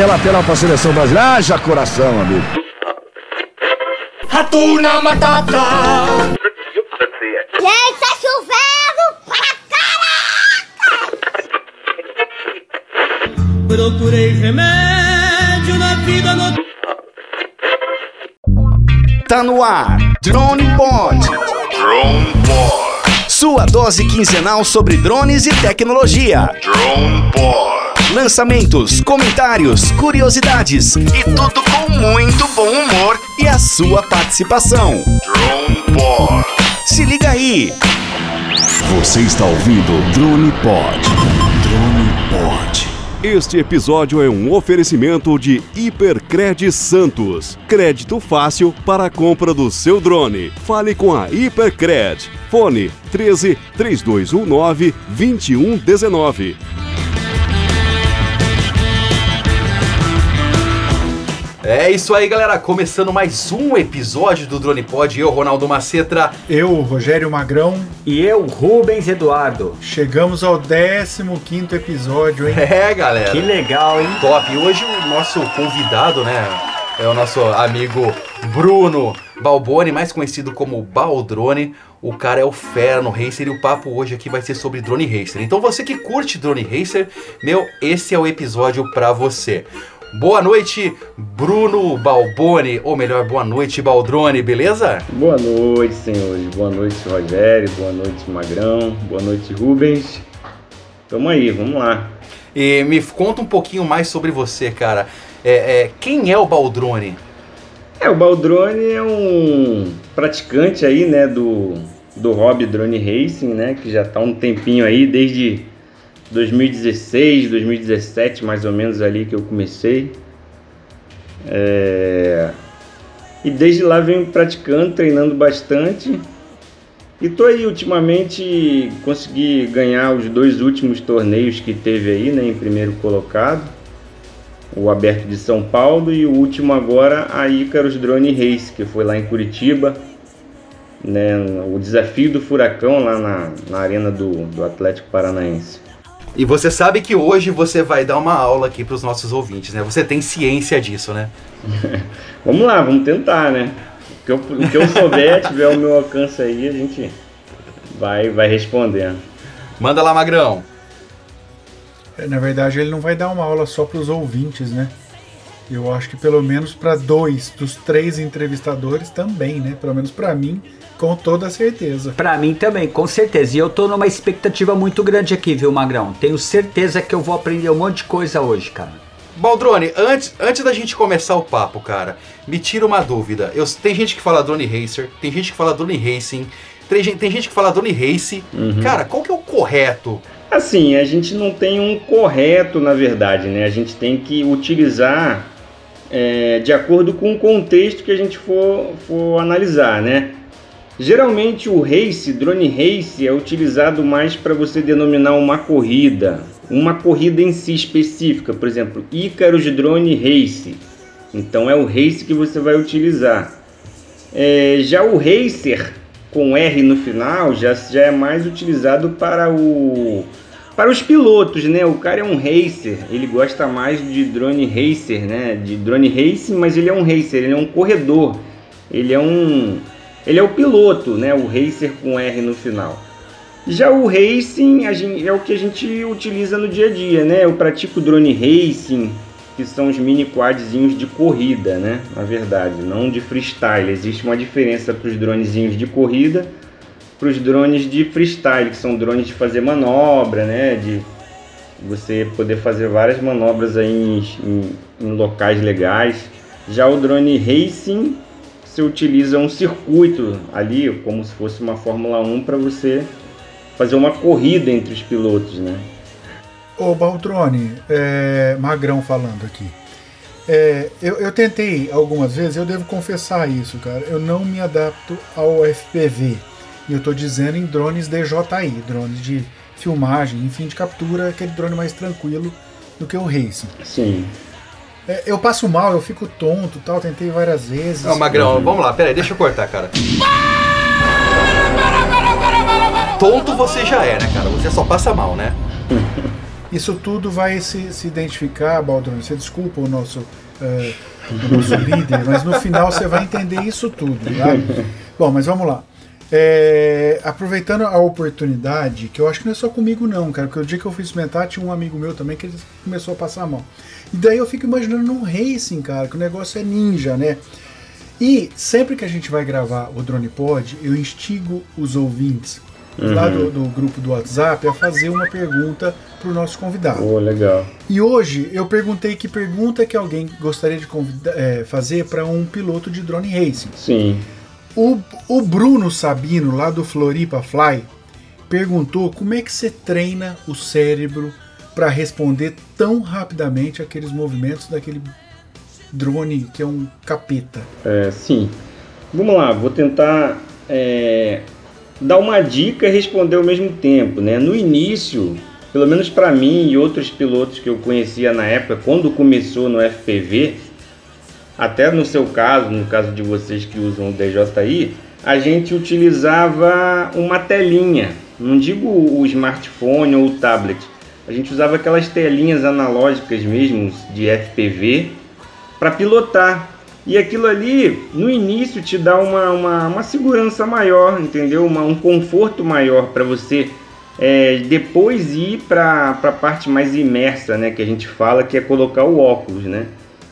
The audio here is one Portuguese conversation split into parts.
é lateral pra seleção brasileira. Haja coração, amigo. Ratuna Matata. Gente, tá chovendo pra caraca! Procurei remédio na vida no... Tá no ar. Drone Pod. Drone Pod. Sua dose quinzenal sobre drones e tecnologia. Drone Pod. Lançamentos, comentários, curiosidades e tudo com muito bom humor e a sua participação. Drone Pod. Se liga aí. Você está ouvindo Drone Pod. Drone Pod. Este episódio é um oferecimento de Hipercred Santos. Crédito fácil para a compra do seu drone. Fale com a Hipercred. Fone 13 3219 2119. É isso aí, galera. Começando mais um episódio do Drone Pod. Eu, Ronaldo Macetra. Eu, Rogério Magrão, E eu, Rubens Eduardo. chegamos ao 15º episódio, hein? É, galera. Que legal, hein? Top. E hoje o nosso convidado, né? É o nosso amigo Bruno Balboni, mais conhecido como Baldrone. O cara é o fera no Racer e o papo hoje aqui vai ser sobre Drone Racer. Então você que curte Drone Racer, meu, esse é o episódio pra você. Boa noite, Bruno Balboni, ou melhor, boa noite, Baldrone, beleza? Boa noite, senhores. Boa noite, Rogério. Boa noite, Magrão. Boa noite, Rubens. Tamo aí, vamos lá. E me conta um pouquinho mais sobre você, cara. É, é, quem é o Baldrone? É, o Baldrone é um praticante aí, né, do, do hobby drone racing, né, que já tá um tempinho aí, desde 2016, 2017, mais ou menos ali que eu comecei. É... E desde lá venho praticando, treinando bastante. E tô aí, ultimamente consegui ganhar os dois últimos torneios que teve aí, né, em primeiro colocado. O Aberto de São Paulo e o último agora, a Icarus Drone Race, que foi lá em Curitiba. Né, o desafio do furacão lá na, na arena do, do Atlético Paranaense. E você sabe que hoje você vai dar uma aula aqui para os nossos ouvintes, né? Você tem ciência disso, né? Vamos lá, vamos tentar, né? O que eu, o que eu souber, tiver o meu alcance aí, a gente vai, vai respondendo. Manda lá, Magrão. É, Na verdade, ele não vai dar uma aula só para os ouvintes, né? Eu acho que pelo menos para dois dos três entrevistadores também, né? Pelo menos para mim, com toda certeza. Pra mim também, com certeza. E eu tô numa expectativa muito grande aqui, viu, Magrão? Tenho certeza que eu vou aprender um monte de coisa hoje, cara. Baldrone, antes, antes da gente começar o papo, cara, me tira uma dúvida. Eu, tem gente que fala Drone Racer, tem gente que fala Drone Racing, tem, gente- tem gente que fala Drone Race. Cara, qual que é o correto? Assim, a gente não tem um correto, na verdade, né? A gente tem que utilizar é, de acordo com o contexto que a gente for, for analisar, né? Geralmente o race, drone race, é utilizado mais para você denominar uma corrida, uma corrida em si específica, por exemplo, Icarus Drone Race. Então é o race que você vai utilizar. É, já o racer com R no final já, já é mais utilizado para o para os pilotos, né? O cara é um racer, ele gosta mais de drone racer, né? De drone racing, mas ele é um racer, ele é um corredor, ele é um ele é o piloto, né? O racer com R no final. Já o racing gente, é o que a gente utiliza no dia a dia, né? Eu pratico drone racing, que são os mini quadzinhos de corrida, né? Na verdade, não de freestyle. Existe uma diferença para os dronezinhos de corrida para os drones de freestyle, que são drones de fazer manobra, né? De você poder fazer várias manobras aí em, em- em locais legais. Já o drone racing, você utiliza um circuito ali, como se fosse uma Fórmula 1, para você fazer uma corrida entre os pilotos, né? Ô Baltrone, é, Magrão falando aqui. É, eu, eu tentei algumas vezes, eu devo confessar isso, cara. Eu não me adapto ao FPV. E eu tô dizendo em drones DJI, drones de filmagem, enfim, de captura, aquele drone mais tranquilo do que o racing. Sim. É, eu passo mal, eu fico tonto e tal, tentei várias vezes. Não, Magrão, vamos lá, pera aí, deixa eu cortar, cara. Tonto você já é, né, cara? Você só passa mal, né? Isso tudo vai se, se identificar, Baldrone. Você desculpa o nosso, é, o nosso líder, mas no final você vai entender isso tudo. Tá? Bom, mas vamos lá. É, aproveitando a oportunidade, que eu acho que não é só comigo não, cara, porque o dia que eu fui experimentar tinha um amigo meu também que ele começou a passar a mão. E daí eu fico imaginando num racing, cara, que o negócio é ninja, né? E sempre que a gente vai gravar o Drone Pod, eu instigo os ouvintes Uhum. lá do, do grupo do WhatsApp a fazer uma pergunta para o nosso convidado. Oh, legal. E hoje eu perguntei que pergunta que alguém gostaria de é, fazer para um piloto de drone racing. Sim. O, o Bruno Sabino, lá do Floripa Fly, perguntou como é que você treina o cérebro para responder tão rapidamente aqueles movimentos daquele drone que é um capeta. É, sim. Vamos lá, vou tentar é, dar uma dica e responder ao mesmo tempo. Né? No início, pelo menos para mim e outros pilotos que eu conhecia na época, quando começou no FPV, até no seu caso, no caso de vocês que usam o DJI, a gente utilizava uma telinha, não digo o smartphone ou o tablet, a gente usava aquelas telinhas analógicas mesmo de FPV para pilotar. E aquilo ali, no início, te dá uma, uma, uma segurança maior, entendeu? Uma, um conforto maior para você é, depois ir para a parte mais imersa, né? Que a gente fala que é colocar o óculos, né?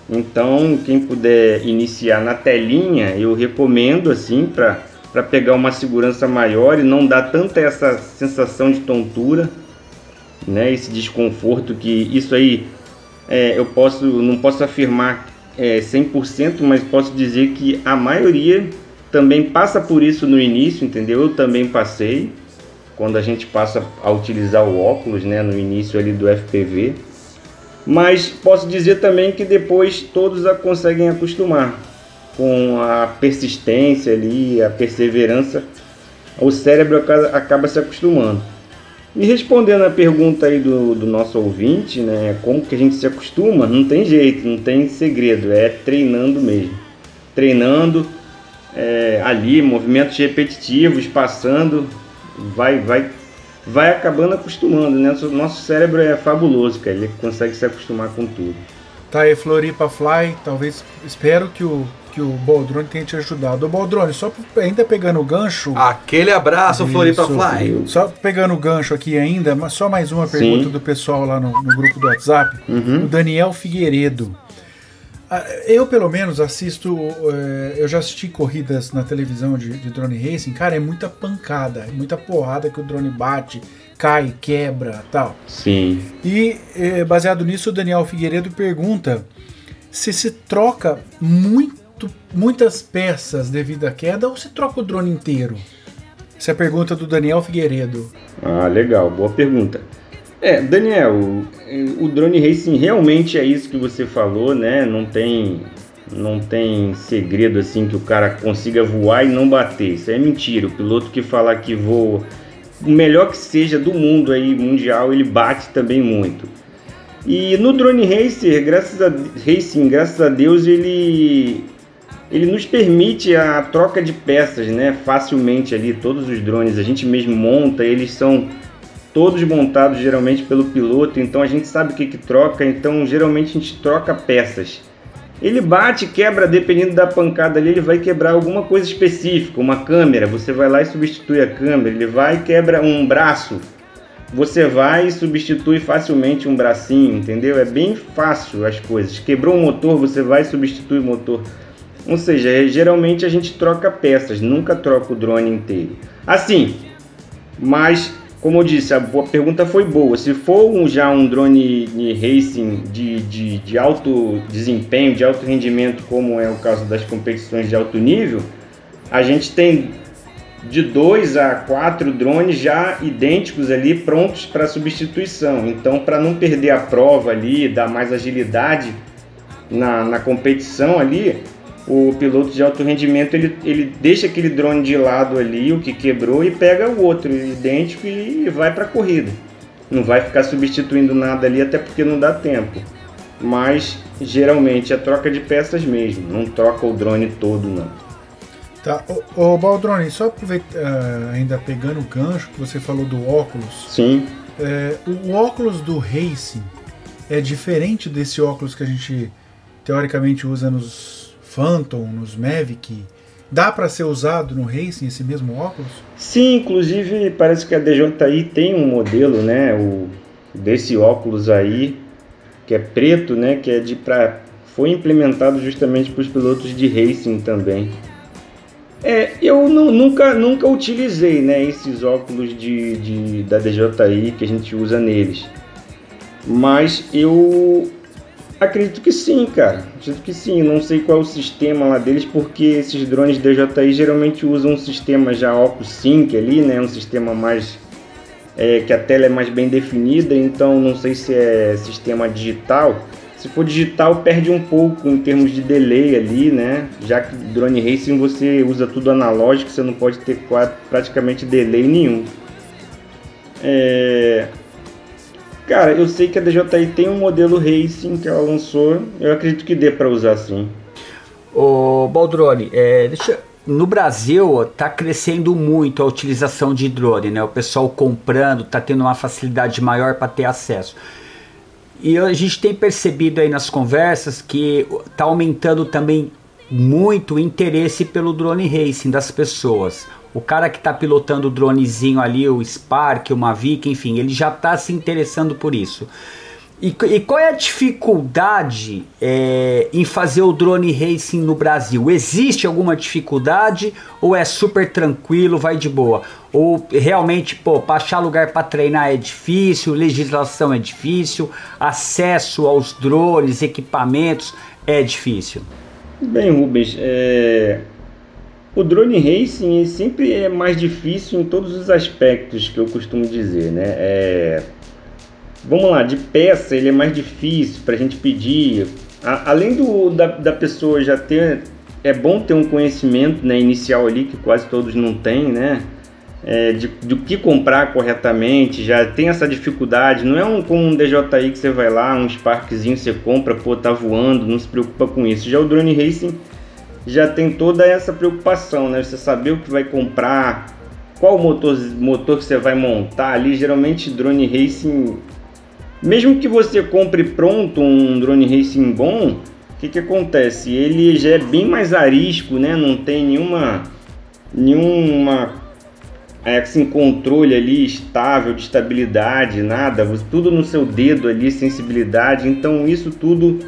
Então, quem puder iniciar na telinha, eu recomendo assim para pegar uma segurança maior e não dar tanta essa sensação de tontura, né? Esse desconforto que isso aí é, eu posso não posso afirmar é, 100%, mas posso dizer que a maioria também passa por isso no início, entendeu? Eu também passei quando a gente passa a utilizar o óculos, né, no início ali do FPV. Mas posso dizer também que depois todos a conseguem acostumar com a persistência ali, a perseverança, o cérebro aca- acaba se acostumando. E respondendo a pergunta aí do, do nosso ouvinte, né, como que a gente se acostuma, não tem jeito, não tem segredo, é treinando mesmo. Treinando é, ali, movimentos repetitivos, passando, vai, vai, vai acabando acostumando, né? Nosso, nosso cérebro é fabuloso, cara, ele consegue se acostumar com tudo. Tá aí, Floripa Fly, talvez, espero que o, que o Baldrone tenha te ajudado. Ô Baldrone, só ainda pegando o gancho... Aquele abraço, Floripa Isso. Fly. Só pegando o gancho aqui ainda, mas só mais uma Sim. pergunta do pessoal lá no, no grupo do WhatsApp. Uhum. O Daniel Figueiredo. Ah, Eu, pelo menos, assisto. eh, Eu já assisti corridas na televisão de, de drone racing. Cara, é muita pancada, é muita porrada que o drone bate, cai, quebra tal. Sim. E eh, baseado nisso, o Daniel Figueiredo pergunta se se troca muito, muitas peças devido à queda ou se troca o drone inteiro. Essa é a pergunta do Daniel Figueiredo. Ah, legal, boa pergunta. É, Daniel, o, drone racing realmente é isso que você falou, né? Não tem, não tem segredo assim que o cara consiga voar e não bater. Isso é mentira. O piloto que falar que voa, o melhor que seja do mundo aí mundial, ele bate também muito. E no drone racer, graças a racing, graças a Deus, ele ele nos permite a troca de peças, né? Facilmente ali todos os drones a gente mesmo monta, eles são todos montados geralmente pelo piloto, então a gente sabe o que que troca, então geralmente a gente troca peças. Ele bate, quebra, dependendo da pancada ali, ele vai quebrar alguma coisa específica, uma câmera, você vai lá e substitui a câmera, ele vai e quebra um braço, você vai e substitui facilmente um bracinho, entendeu? É bem fácil as coisas. Quebrou um motor, você vai e substitui o motor. Ou seja, é- geralmente a gente troca peças, nunca troca o drone inteiro. Assim, mas como eu disse, a pergunta foi boa. Se for um- já um drone de racing de, de, de alto desempenho, de alto rendimento, como é o caso das competições de alto nível, a gente tem de dois a quatro drones já idênticos ali prontos para substituição. Então, para não perder a prova ali, dar mais agilidade na, na competição ali, o piloto de alto rendimento ele, ele deixa aquele drone de lado ali, o que quebrou, e pega o outro idêntico e vai para a corrida. Não vai ficar substituindo nada ali, até porque não dá tempo. Mas geralmente é troca de peças mesmo, não troca o drone todo não. Tá, ô, ô Baldrone, só aproveita, ah, ainda pegando o gancho que você falou do óculos. Sim. É, o óculos do Racing é diferente desse óculos que a gente teoricamente usa nos Phantom, nos Mavic. Dá para ser usado no Racing esse mesmo óculos? Sim, inclusive parece que a DJI tem um modelo, né, o desse óculos aí, que é preto, né, que é de pra, foi implementado justamente para os pilotos de racing também. É, eu nunca, nunca utilizei né, esses óculos de, de, da DJI que a gente usa neles. Mas eu acredito que sim, cara. Acredito que sim. Não sei qual é o sistema lá deles, porque esses drones DJI geralmente usam um sistema já Opus Sync ali, né? Um sistema mais. É, que a tela é mais bem definida, então não sei se é sistema digital. Se for digital, perde um pouco em termos de delay ali, né? Já que drone racing você usa tudo analógico, você não pode ter praticamente delay nenhum. É... Cara, eu sei que a DJI tem um modelo racing que ela lançou, eu acredito que dê para usar sim. Ô Baldrone, é, deixa, no Brasil está crescendo muito a utilização de drone, né? O pessoal comprando, está tendo uma facilidade maior para ter acesso. E a gente tem percebido aí nas conversas que está aumentando também muito o interesse pelo drone racing das pessoas. O cara que está pilotando o dronezinho ali, o Spark, o Mavic, enfim, ele já está se interessando por isso. E, e, qual é a dificuldade é, em fazer o drone racing no Brasil? Existe alguma dificuldade ou é super tranquilo, vai de boa? Ou realmente, pô, para achar lugar para treinar é difícil, legislação é difícil, acesso aos drones, equipamentos é difícil? Bem, Rubens, é... o drone racing sempre é mais difícil em todos os aspectos que eu costumo dizer, né? É Vamos lá, de peça ele é mais difícil para a gente pedir. A, além do, da, da pessoa já ter. É bom ter um conhecimento né, inicial ali, que quase todos não têm, né? É, de, do que comprar corretamente, já tem essa dificuldade. Não é um, como um DJI que você vai lá, um Sparkzinho você compra, pô, tá voando, não se preocupa com isso. Já o Drone Racing já tem toda essa preocupação, né? Você saber o que vai comprar, qual motor, motor que você vai montar ali. Geralmente, Drone Racing mesmo que você compre pronto um drone racing bom, o que, que acontece? Ele já é bem mais arisco, né? Não tem nenhuma, nenhuma é, assim, controle ali estável de estabilidade, nada. Tudo no seu dedo ali, sensibilidade. Então isso tudo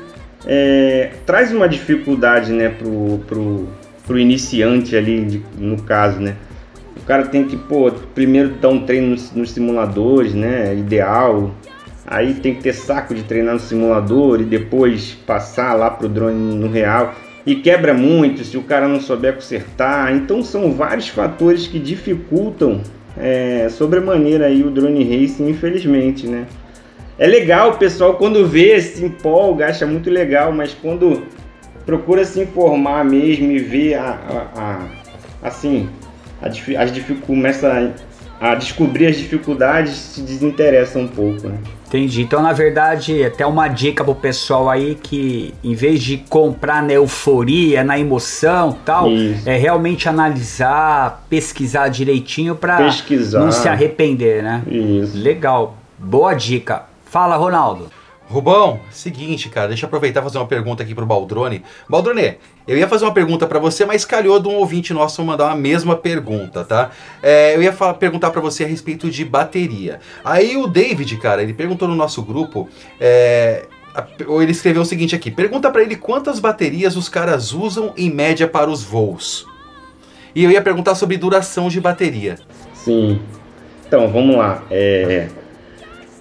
é, traz uma dificuldade, né, pro, pro, pro iniciante ali, de, no caso, né? O cara tem que, pô, primeiro dar um treino nos, nos simuladores, né? Ideal aí tem que ter saco de treinar no simulador e depois passar lá pro drone no real e quebra muito se o cara não souber consertar. Então são vários fatores que dificultam é, sobremaneira aí o drone racing, infelizmente, né? É legal, o pessoal quando vê se empolga, acha muito legal, mas quando procura se informar mesmo e ver a, a, a assim, a, as começa a descobrir as dificuldades, se desinteressa um pouco, né? Entendi. Então, na verdade, até uma dica pro pessoal aí que, em vez de comprar na euforia, na emoção tal, Isso. é realmente analisar, pesquisar direitinho para não se arrepender, né? Isso. Legal. Boa dica. Fala, Ronaldo. Rubão, seguinte, cara, deixa eu aproveitar e fazer uma pergunta aqui pro Baldrone. Baldrone, eu ia fazer uma pergunta para você, mas calhou de um ouvinte nosso mandar a mesma pergunta, tá? É, eu ia falar, perguntar para você a respeito de bateria. Aí o David, cara, ele perguntou no nosso grupo, é, ou ele escreveu o seguinte aqui: pergunta para ele quantas baterias os caras usam em média para os voos. E eu ia perguntar sobre duração de bateria. Sim. Então, vamos lá. É...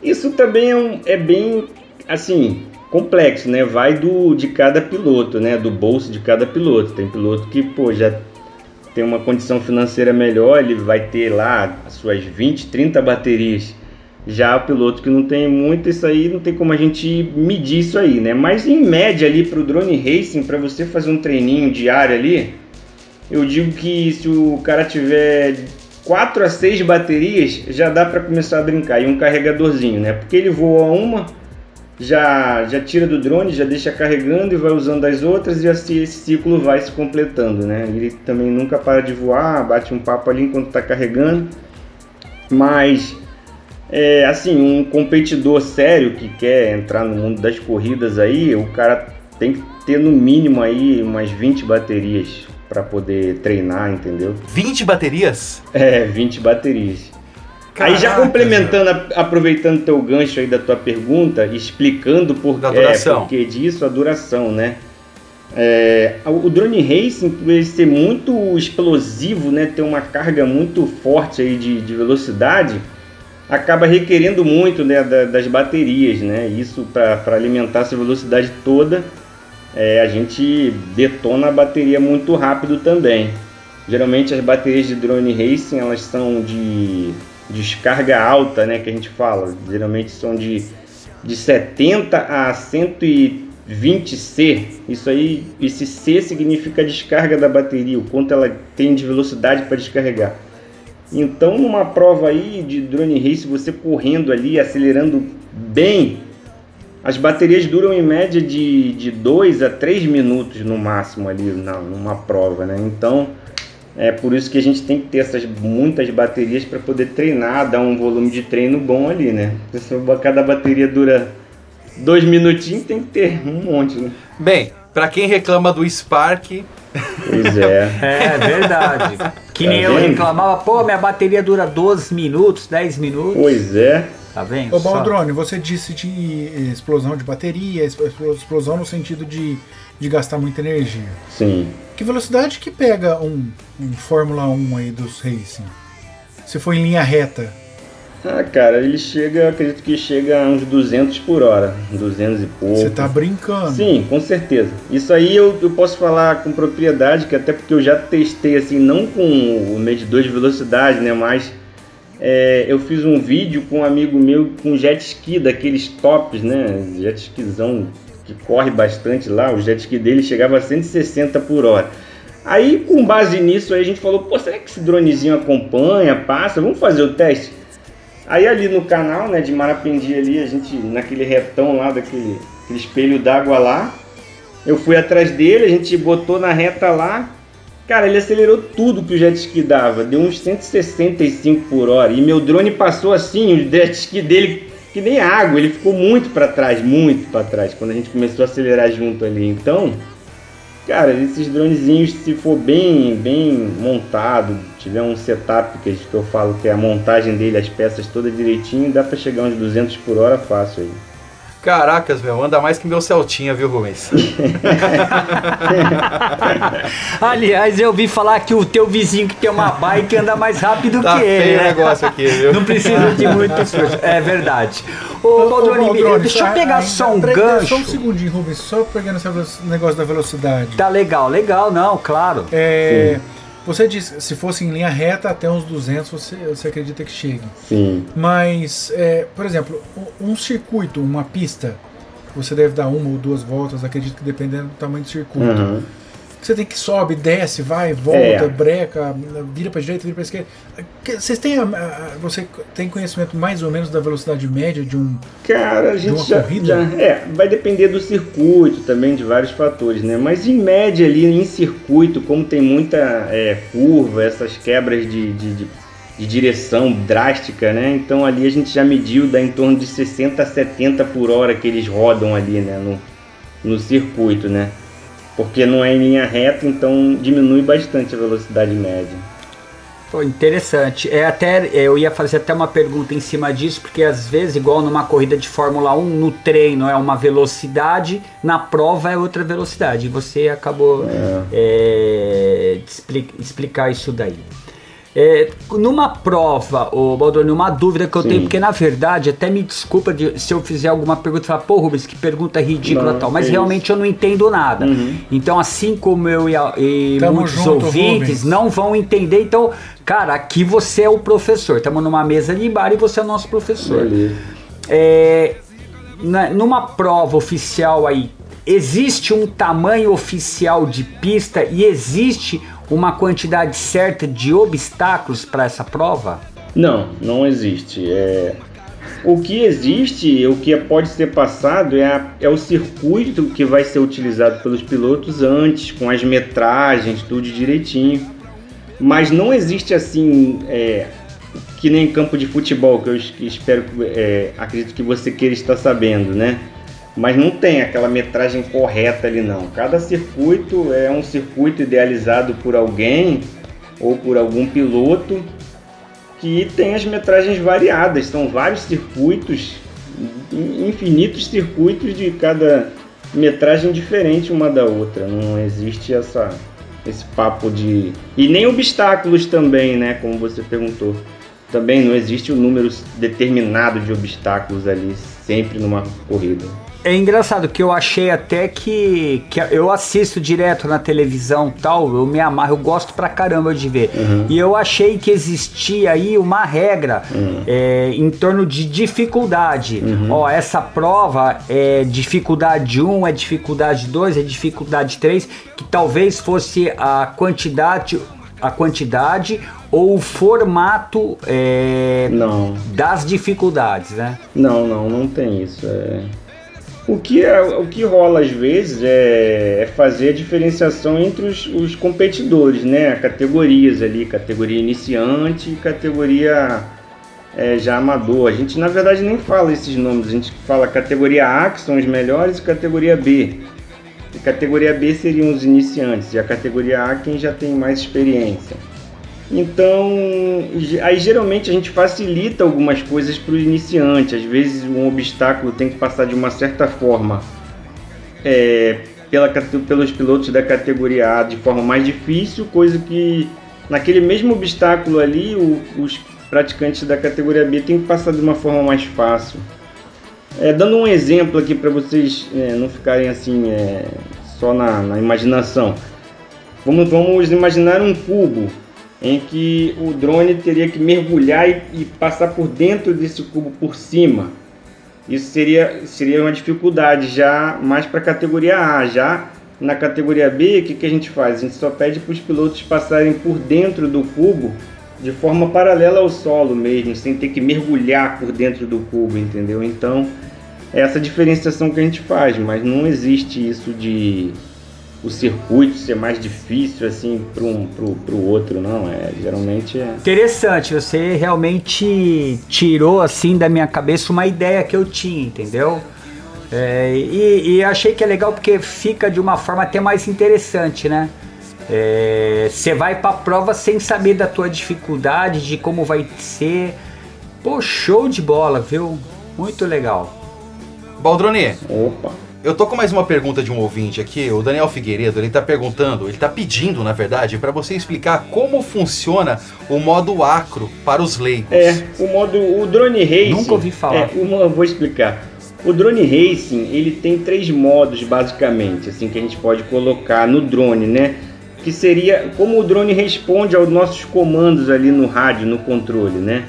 Isso também é, um, é bem assim, complexo, né? Vai do de cada piloto, né? Do bolso de cada piloto. Tem piloto que, pô, já tem uma condição financeira melhor, ele vai ter lá as suas 20, 30 baterias. Já o piloto que não tem muito, isso aí não tem como a gente medir isso aí, né? Mas em média ali para o drone racing, para você fazer um treininho diário ali, eu digo que se o cara tiver 4 a 6 baterias, já dá para começar a brincar. E um carregadorzinho, né? Porque ele voa uma, já, já tira do drone, já deixa carregando e vai usando as outras e assim esse ciclo vai se completando, né? Ele também nunca para de voar, bate um papo ali enquanto está carregando, mas É, assim, um competidor sério que quer entrar no mundo das corridas aí, o cara tem que ter no mínimo aí umas 20 baterias para poder treinar, entendeu? 20 baterias? É, 20 baterias. aí já Caraca, complementando, aproveitando teu gancho aí da tua pergunta, explicando por, Da é, duração. por que disso, a duração, né? É, o drone racing, por ele ser muito explosivo, né, ter uma carga muito forte aí de, de velocidade, acaba requerendo muito né, da- das baterias, né? Isso para alimentar essa velocidade toda, é, a gente detona a bateria muito rápido também. Geralmente as baterias de drone racing elas são de descarga alta, né, que a gente fala. Geralmente são de, de 70 a 120 C. Isso aí, esse C significa a descarga da bateria, o quanto ela tem de velocidade para descarregar. Então, numa prova aí de drone race, você correndo ali, acelerando bem, as baterias duram em média de 2 a 3 minutos no máximo ali na, numa prova, né? Então, é por isso que a gente tem que ter essas muitas baterias para poder treinar, dar um volume de treino bom ali, né? Porque Se cada bateria dura dois minutinhos, tem que ter um monte, né? Bem, pra quem reclama do Spark, Pois é. É verdade. Que nem Tá eu reclamava, pô, minha bateria dura 12 minutos, 10 minutos. Pois é. Tá vendo? Ô? Baldrone, você disse de explosão de bateria, expl- explosão no sentido de, de gastar muita energia. Sim. Que velocidade que pega um, um Fórmula 1 aí dos racing? Se for em linha reta. Ah, cara, ele chega, acredito que chega a uns 200 por hora, 200 e pouco. Você tá brincando. Sim, com certeza. Isso aí eu, eu posso falar com propriedade, que até porque eu já testei assim, não com o medidor de velocidade, né, mas é, eu fiz um vídeo com um amigo meu com jet ski, daqueles tops, né, jet skizão que corre bastante lá, o jet ski dele chegava a 160 por hora. Aí, com base nisso, aí a gente falou, pô, será que esse dronezinho acompanha, passa? Vamos fazer o teste? Aí ali no canal, né, de Marapendi ali, a gente, naquele retão lá, daquele aquele espelho d'água lá, eu fui atrás dele, a gente botou na reta lá, cara, ele acelerou tudo que o jet ski dava, deu uns 165 por hora, e meu drone passou assim, o jet ski dele, que nem água, ele ficou muito para trás, muito para trás, quando a gente começou a acelerar junto ali, então... Cara, esses dronezinhos, se for bem, bem montado, tiver um setup que eu falo que é a montagem dele, as peças todas direitinho, dá pra chegar uns 200 por hora fácil aí. Caracas, meu, anda mais que meu Celtinha, viu, Rubens? Aliás, eu ouvi falar que o teu vizinho que tem uma bike anda mais rápido Tá que ele. feio o né? negócio aqui, viu? Não precisa de muito esforço. É verdade. Ô, Ô, Baldrone, Baldrone, deixa eu pegar só um gancho. Só um segundinho, Rubens, só pegando esse negócio da velocidade. Tá legal, legal, não, claro. É, você disse, se fosse em linha reta até uns 200, você, você acredita que chegue. Sim. Mas, é, por exemplo, um circuito, uma pista, você deve dar uma ou duas voltas, acredito que dependendo do tamanho do circuito. Uhum. Você tem que sobe, desce, vai, volta, É. breca, vira pra direita, vira pra esquerda. Que- Vocês têm, você tem conhecimento mais ou menos da velocidade média de um Cara, a gente já, já- É, vai depender do circuito também, de vários fatores, né? Mas em média ali, em circuito, como tem muita é, curva, essas quebras de, de, de- de direção drástica, né? Então ali a gente já mediu, dá em torno de 60 a 70 por hora que eles rodam ali, né? No, no circuito, né? Porque não é em linha reta, então diminui bastante a velocidade média. Pô, interessante. É até eu ia fazer até uma pergunta em cima disso, porque às vezes, igual numa corrida de Fórmula 1, no treino é uma velocidade, na prova é outra velocidade. E você acabou é, de expli- explicar isso daí. É, numa prova, ô Baldoni, uma dúvida que eu Sim. tenho, porque na verdade, até me desculpa de- se eu fizer alguma pergunta e falar, pô, Rubens, que pergunta ridícula Não, tal, mas que realmente eu não entendo nada. Uhum. Então, assim como eu e, e muitos junto, ouvintes Rubens. não vão entender, então, cara, aqui você é o professor. Estamos numa mesa de bar e você é o nosso professor. Beleza. É, na- numa prova oficial aí, existe um tamanho oficial de pista e existe uma quantidade certa de obstáculos para essa prova? Não, não existe. É... O que existe, o que pode ser passado é, a- é o circuito que vai ser utilizado pelos pilotos antes, com as metragens, tudo direitinho. Mas não existe assim é, que nem campo de futebol, que eu espero, é, acredito que você queira estar sabendo, né? Mas não tem aquela metragem correta ali não. Cada circuito é um circuito idealizado por alguém ou por algum piloto que tem as metragens variadas. São vários circuitos, in- infinitos circuitos de cada metragem diferente uma da outra. Não existe essa esse papo de e nem obstáculos também, né? Como você perguntou. Também não existe um número determinado de obstáculos ali sempre numa corrida. É engraçado que eu achei até que, que eu assisto direto na televisão tal, eu me amarro, eu gosto pra caramba de ver. E eu achei que existia aí uma regra é, em torno de dificuldade. Ó, essa prova é dificuldade 1, é dificuldade 2, é dificuldade 3, que talvez fosse a quantidade a quantidade ou o formato é, Não. das dificuldades, né? Não, não, não tem isso. É... O, que é, o que rola às vezes é, é fazer a diferenciação entre os, os competidores, né? Categorias ali, categoria iniciante e categoria é, já amador. A gente na verdade nem fala esses nomes, a gente fala categoria A, que são os melhores, e categoria B. E categoria B seriam os iniciantes, e a categoria A quem já tem mais experiência. Então, aí geralmente a gente facilita algumas coisas para o iniciante. Às vezes um obstáculo tem que passar de uma certa forma é, pela, pelos pilotos da categoria A de forma mais difícil, coisa que naquele mesmo obstáculo ali o- os praticantes da categoria B têm que passar de uma forma mais fácil. É, dando um exemplo aqui para vocês é, não ficarem assim é, só na, na imaginação. Vamos, vamos imaginar um cubo em que o drone teria que mergulhar e, e passar por dentro desse cubo por cima. Isso seria, seria uma dificuldade já mais para a categoria A. Já na categoria B, o que, que a gente faz? A gente só pede para os pilotos passarem por dentro do cubo de forma paralela ao solo mesmo, sem ter que mergulhar por dentro do cubo, entendeu? Então, é essa diferenciação que a gente faz, mas não existe isso de o circuito ser mais difícil assim para um pro, pro outro, não. É, geralmente é. Interessante, você realmente tirou assim da minha cabeça uma ideia que eu tinha, entendeu? É, e, e achei que é legal porque fica de uma forma até mais interessante, né? É, Você vai pra prova sem saber da tua dificuldade, de como vai ser. Pô, show de bola, viu? Muito legal. Baldroni, Opa. Eu tô com mais uma pergunta de um ouvinte aqui, o Daniel Figueiredo, ele tá perguntando, ele tá pedindo, na verdade, para você explicar como funciona o modo acro para os leigos. É, o modo o drone racing. Nunca ouvi falar. É, uma, eu vou explicar. O drone racing, ele tem três modos basicamente, assim que a gente pode colocar no drone, né? Que seria como o drone responde aos nossos comandos ali no rádio, no controle, né?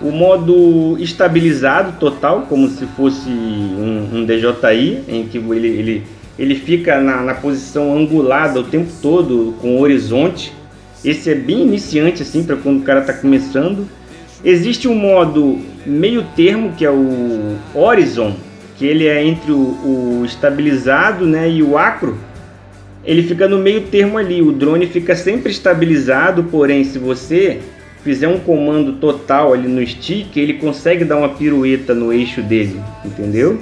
O modo estabilizado total, como se fosse um, um DJI, em que ele, ele, ele fica na, na posição angulada o tempo todo, com o horizonte. Esse é bem iniciante, assim, para quando o cara está começando. Existe um modo meio termo, que é o Horizon, que ele é entre o, o estabilizado né, e o acro. Ele fica no meio termo ali, o drone fica sempre estabilizado, porém se você fizer um comando total ali no stick, ele consegue dar uma pirueta no eixo dele, entendeu?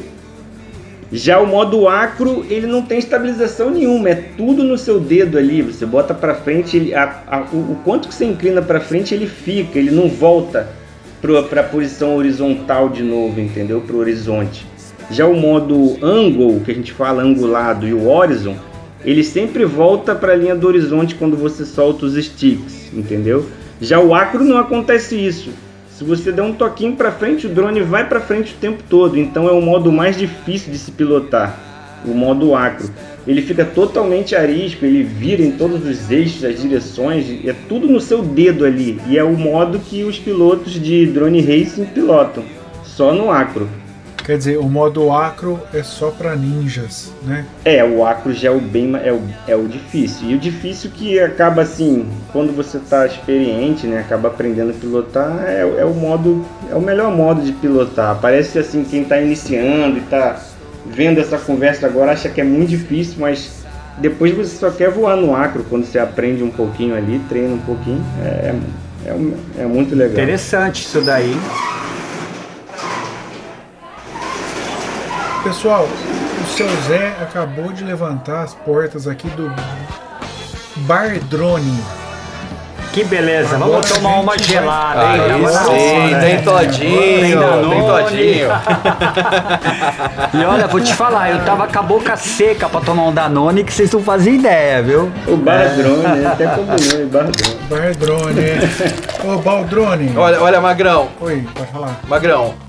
Já o modo acro, ele não tem estabilização nenhuma, é tudo no seu dedo ali. Você bota para frente, ele, a- a- o, o quanto que você inclina para frente, ele fica, ele não volta para a posição horizontal de novo, entendeu? Para o horizonte. Já o modo angle, que a gente fala angulado, e o horizon, ele sempre volta para a linha do horizonte quando você solta os sticks, entendeu? Já o acro não acontece isso. Se você der um toquinho para frente, o drone vai para frente o tempo todo. Então é o modo mais difícil de se pilotar, o modo acro. Ele fica totalmente arisco, ele vira em todos os eixos, as direções, é tudo no seu dedo ali. E é o modo que os pilotos de drone racing pilotam, só no acro. Quer dizer, o modo acro é só pra ninjas, né? É, o acro já é o bem é o, é o difícil. E o difícil que acaba assim, quando você tá experiente, né, acaba aprendendo a pilotar, é, é o modo, é o melhor modo de pilotar. Parece assim quem tá iniciando e tá vendo essa conversa agora acha que é muito difícil, mas depois você só quer voar no acro quando você aprende um pouquinho ali, treina um pouquinho, é, É, um- é muito legal. Interessante isso daí. Pessoal, o seu Zé acabou de levantar as portas aqui do Bar Drone. Que beleza, Agora vamos tomar uma gelada, vai- hein? Aí Agora sim, né? tem todinho, Tem tem todinho. E olha, vou te falar, eu tava com a boca seca pra tomar um Danone que vocês não fazem ideia, viu? O Bar Drone, né? até combinou, o Bar Drone. Bar Drone, é. Ô, Baldrone. Olha, olha, Magrão, Oi, pode falar. Magrão.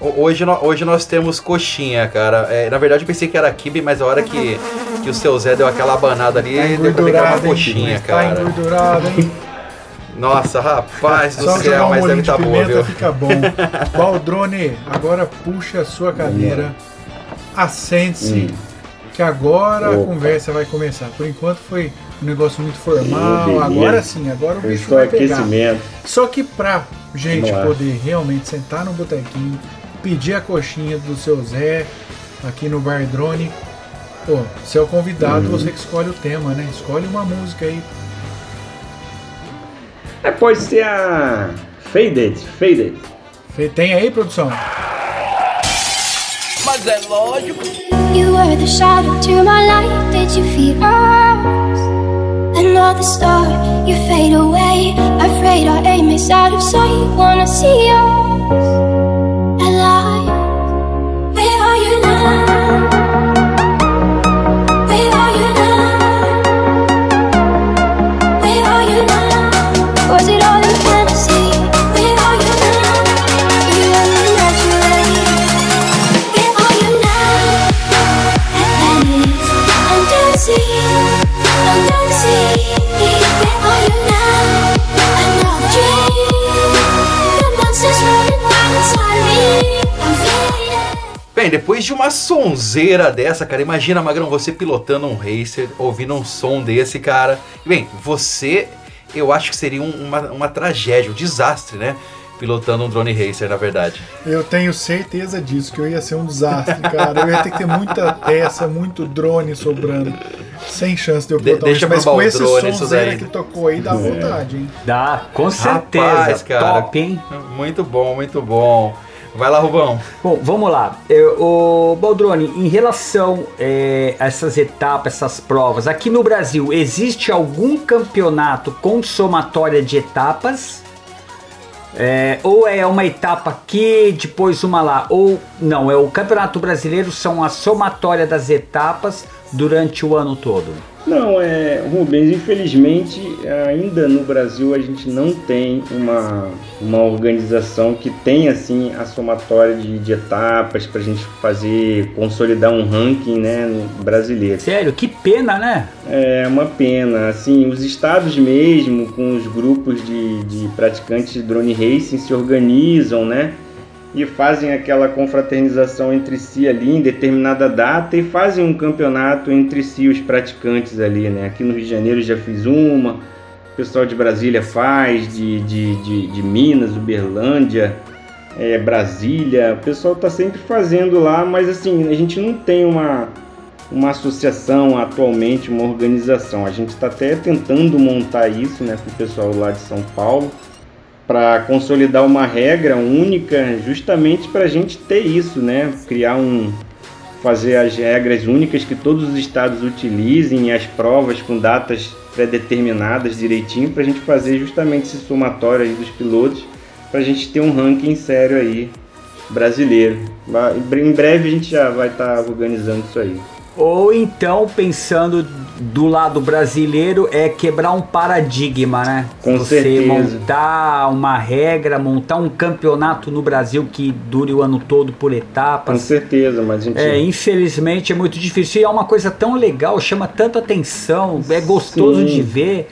Ho- Hoje, hoje nós temos coxinha, cara. É, na verdade eu pensei que era kibe, mas a hora que, que o seu Zé deu aquela abanada ali, Tá deu pra pegar uma engordurado, hein? coxinha, Tá cara. engordurado, hein? Nossa, rapaz do Só céu, um mas deve de estar boa, pimenta viu? fica bom. Baldrone, agora puxa a sua cadeira, assente-se, que agora a Opa. conversa vai começar. Por enquanto foi um negócio muito formal, agora sim, agora o bicho vai pegar. Só que pra gente poder realmente sentar no botequinho, pedir a coxinha do seu Zé aqui no Bar Drone, pô, você é o convidado, Uhum. você que escolhe o tema, né? Escolhe uma música aí. É, pode ser a Faded, Faded. Tem aí, produção? You were the shadow to my light. Did you feel us? Another star, you fade away. Afraid our aim is out of sight. Wanna see us Bem, depois de uma sonzeira dessa, cara, imagina, Magrão, você pilotando um racer, ouvindo um som desse, cara. Bem, você, eu acho que seria um- uma, uma tragédia, um desastre, né? Pilotando um drone racer, na verdade. Eu tenho certeza disso, que eu ia ser um desastre, cara. Eu ia ter que ter muita peça, muito drone sobrando. Sem chance de eu De- pilotar deixa um Mas com esse sonzeira que tocou aí, dá vontade, hein? Dá, com certeza. Rapaz, cara. Top, hein? Muito bom, muito bom. Vai lá, Rubão. Bom, vamos lá. Eu, o Baldrone, em relação eh, a essas etapas, essas provas, aqui no Brasil, existe algum campeonato com somatória de etapas? É, ou é uma etapa aqui, depois uma lá? Ou não, é o Campeonato Brasileiro são a somatória das etapas durante o ano todo? Não, é, Rubens, infelizmente ainda no Brasil a gente não tem uma, uma organização que tenha assim a somatória de, de etapas para a gente fazer, consolidar um ranking né, brasileiro. Sério, que pena, né? É uma pena. Assim, os estados mesmo, com os grupos de, de praticantes de drone racing, se organizam, né? E fazem aquela confraternização entre si ali em determinada data e fazem um campeonato entre si, os praticantes ali, né? Aqui no Rio de Janeiro já fiz uma, o pessoal de Brasília faz, de, de, de, de Minas, Uberlândia, é, Brasília, o pessoal tá sempre fazendo lá, mas assim, a gente não tem uma, uma associação atualmente, uma organização. A gente está até tentando montar isso né, com o pessoal lá de São Paulo para consolidar uma regra única, justamente para a gente ter isso, né? Criar um, fazer as regras únicas que todos os estados utilizem as provas com datas pré-determinadas direitinho para a gente fazer justamente esse somatório aí dos pilotos para a gente ter um ranking sério aí brasileiro. Em breve a gente já vai estar organizando isso aí. Ou então, pensando do lado brasileiro, é quebrar um paradigma, né? Com Você certeza. montar uma regra, montar um campeonato no Brasil que dure o ano todo por Com etapas. certeza, mas a gente É, infelizmente é muito difícil. E é uma coisa tão legal, chama tanta atenção, é gostoso Sim. de ver.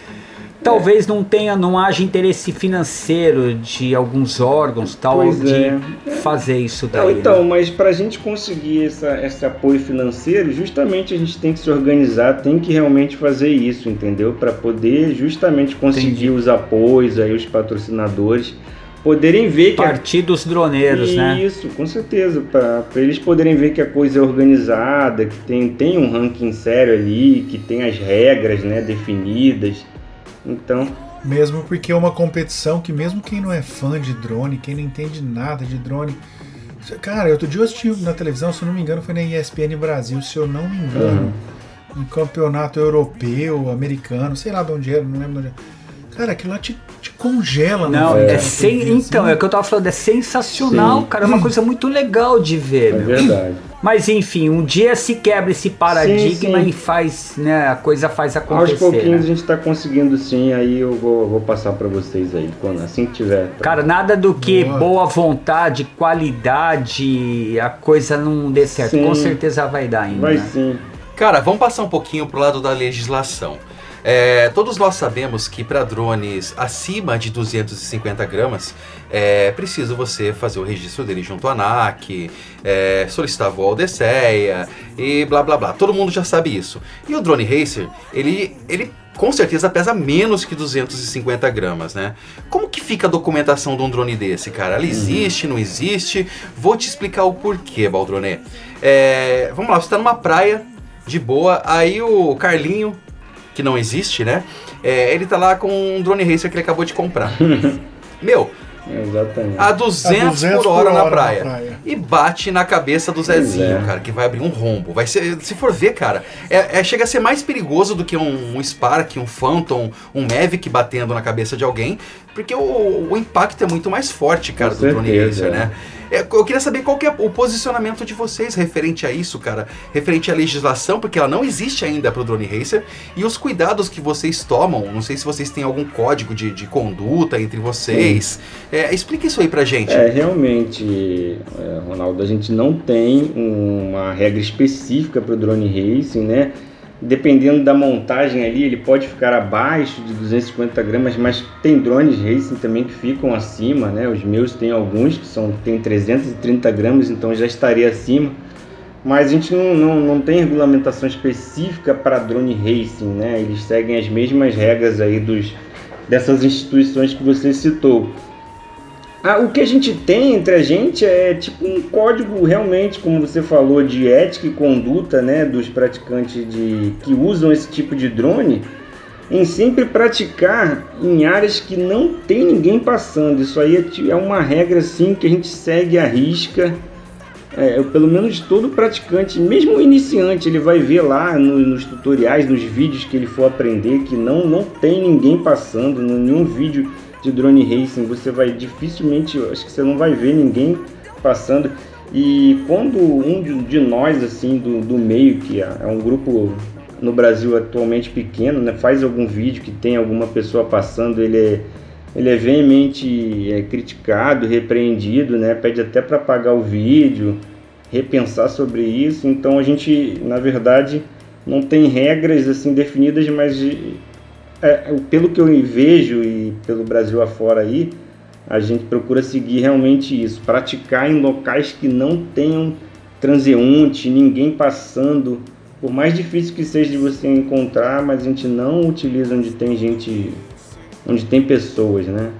Talvez não tenha, não haja interesse financeiro de alguns órgãos tal Pois de é. fazer isso daí. Não, né? então, mas para a gente conseguir essa, esse apoio financeiro, justamente a gente tem que se organizar, tem que realmente fazer isso, entendeu? Para poder justamente conseguir Entendi. os apoios aí, os patrocinadores, poderem ver que a Partir dos droneiros, né? Isso, com certeza, para eles poderem ver que a coisa é organizada, que tem, tem um ranking sério ali, que tem as regras né, definidas. Então, Mesmo porque é uma competição que mesmo quem não é fã de drone, quem não entende nada de drone. Cara, outro dia eu assisti na televisão, se eu não me engano, foi na ESPN Brasil, se eu não me engano. Um campeonato europeu, americano, sei lá de onde era, não lembro de onde era. Cara, aquilo lá te, te congela, Não, né? é sem, então, é o que eu tava falando, é sensacional, Sim. cara, é uma coisa muito legal de ver, É meu. verdade. Mas enfim, um dia se quebra esse paradigma Sim, sim. e faz, né, a coisa faz Aos acontecer. pouquinhos né? a gente tá conseguindo sim, aí eu vou, vou passar pra vocês aí, quando, assim que tiver. Cara, nada do que Boa. boa vontade, qualidade, a coisa não dê certo. Sim. Com certeza vai dar ainda. Vai né? sim. Cara, vamos passar um pouquinho pro lado da legislação. É, todos nós sabemos que para drones acima de 250 gramas é preciso você fazer o registro dele junto à ANAC, é, solicitar voo ao e blá blá blá. Todo mundo já sabe isso. E o drone racer, ele, ele com certeza pesa menos que 250 gramas, né? Como que fica a documentação de um drone desse, cara? Ela existe, não existe? Vou te explicar o porquê, Baldronê. É, vamos lá, você tá numa praia, de boa, aí o Carlinho, que não existe, né? É, ele tá lá com um drone racer que ele acabou de comprar. Meu, Exatamente. a 200, A 200 por hora, por na, hora na praia. praia. E bate na cabeça do Zezinho, é. cara, que vai abrir um rombo. Vai ser, se for ver, cara, é, é- chega a ser mais perigoso do que um, um Spark, um Phantom, um Mavic batendo na cabeça de alguém, porque o, o impacto é muito mais forte, cara, Com do drone certeza, racer, é. né? É, Eu queria saber qual que é o posicionamento de vocês referente a isso, cara. Referente à legislação, porque ela não existe ainda para o drone racer. E os cuidados que vocês tomam. Não sei se vocês têm algum código de, de conduta entre vocês. É, explica isso aí pra gente. É, realmente, é, Ronaldo, a gente não tem uma regra específica para o drone racing, né? Dependendo da montagem ali, ele pode ficar abaixo de 250 gramas, mas tem drones racing também que ficam acima, né? Os meus tem alguns que são tem 330 gramas, então já estaria acima. Mas a gente não, não, não tem regulamentação específica para drone racing, né? Eles seguem as mesmas regras aí dos, dessas instituições que você citou. Ah, o que a gente tem entre a gente é tipo um código realmente, como você falou, de ética e conduta, né, dos praticantes de que usam esse tipo de drone, em sempre praticar em áreas que não tem ninguém passando. Isso aí é, é uma regra assim que a gente segue à risca. É, pelo menos todo praticante, mesmo iniciante, ele vai ver lá no- nos tutoriais, nos vídeos que ele for aprender, que não, não tem ninguém passando, nenhum vídeo de drone racing, você vai dificilmente, acho que você não vai ver ninguém passando. E quando um de, nós, assim, do, do meio, que é é um grupo no Brasil atualmente pequeno, né, faz algum vídeo que tem alguma pessoa passando, ele é, ele é veemente é, criticado, repreendido, né, pede até para apagar o vídeo, repensar sobre isso. Então a gente, na verdade, não tem regras assim definidas, mas é, pelo que eu vejo e pelo Brasil afora aí, a gente procura seguir realmente isso, praticar em locais que não tenham transeunte, ninguém passando. Por mais difícil que seja de você encontrar, mas a gente não utiliza onde tem gente, onde tem pessoas, né?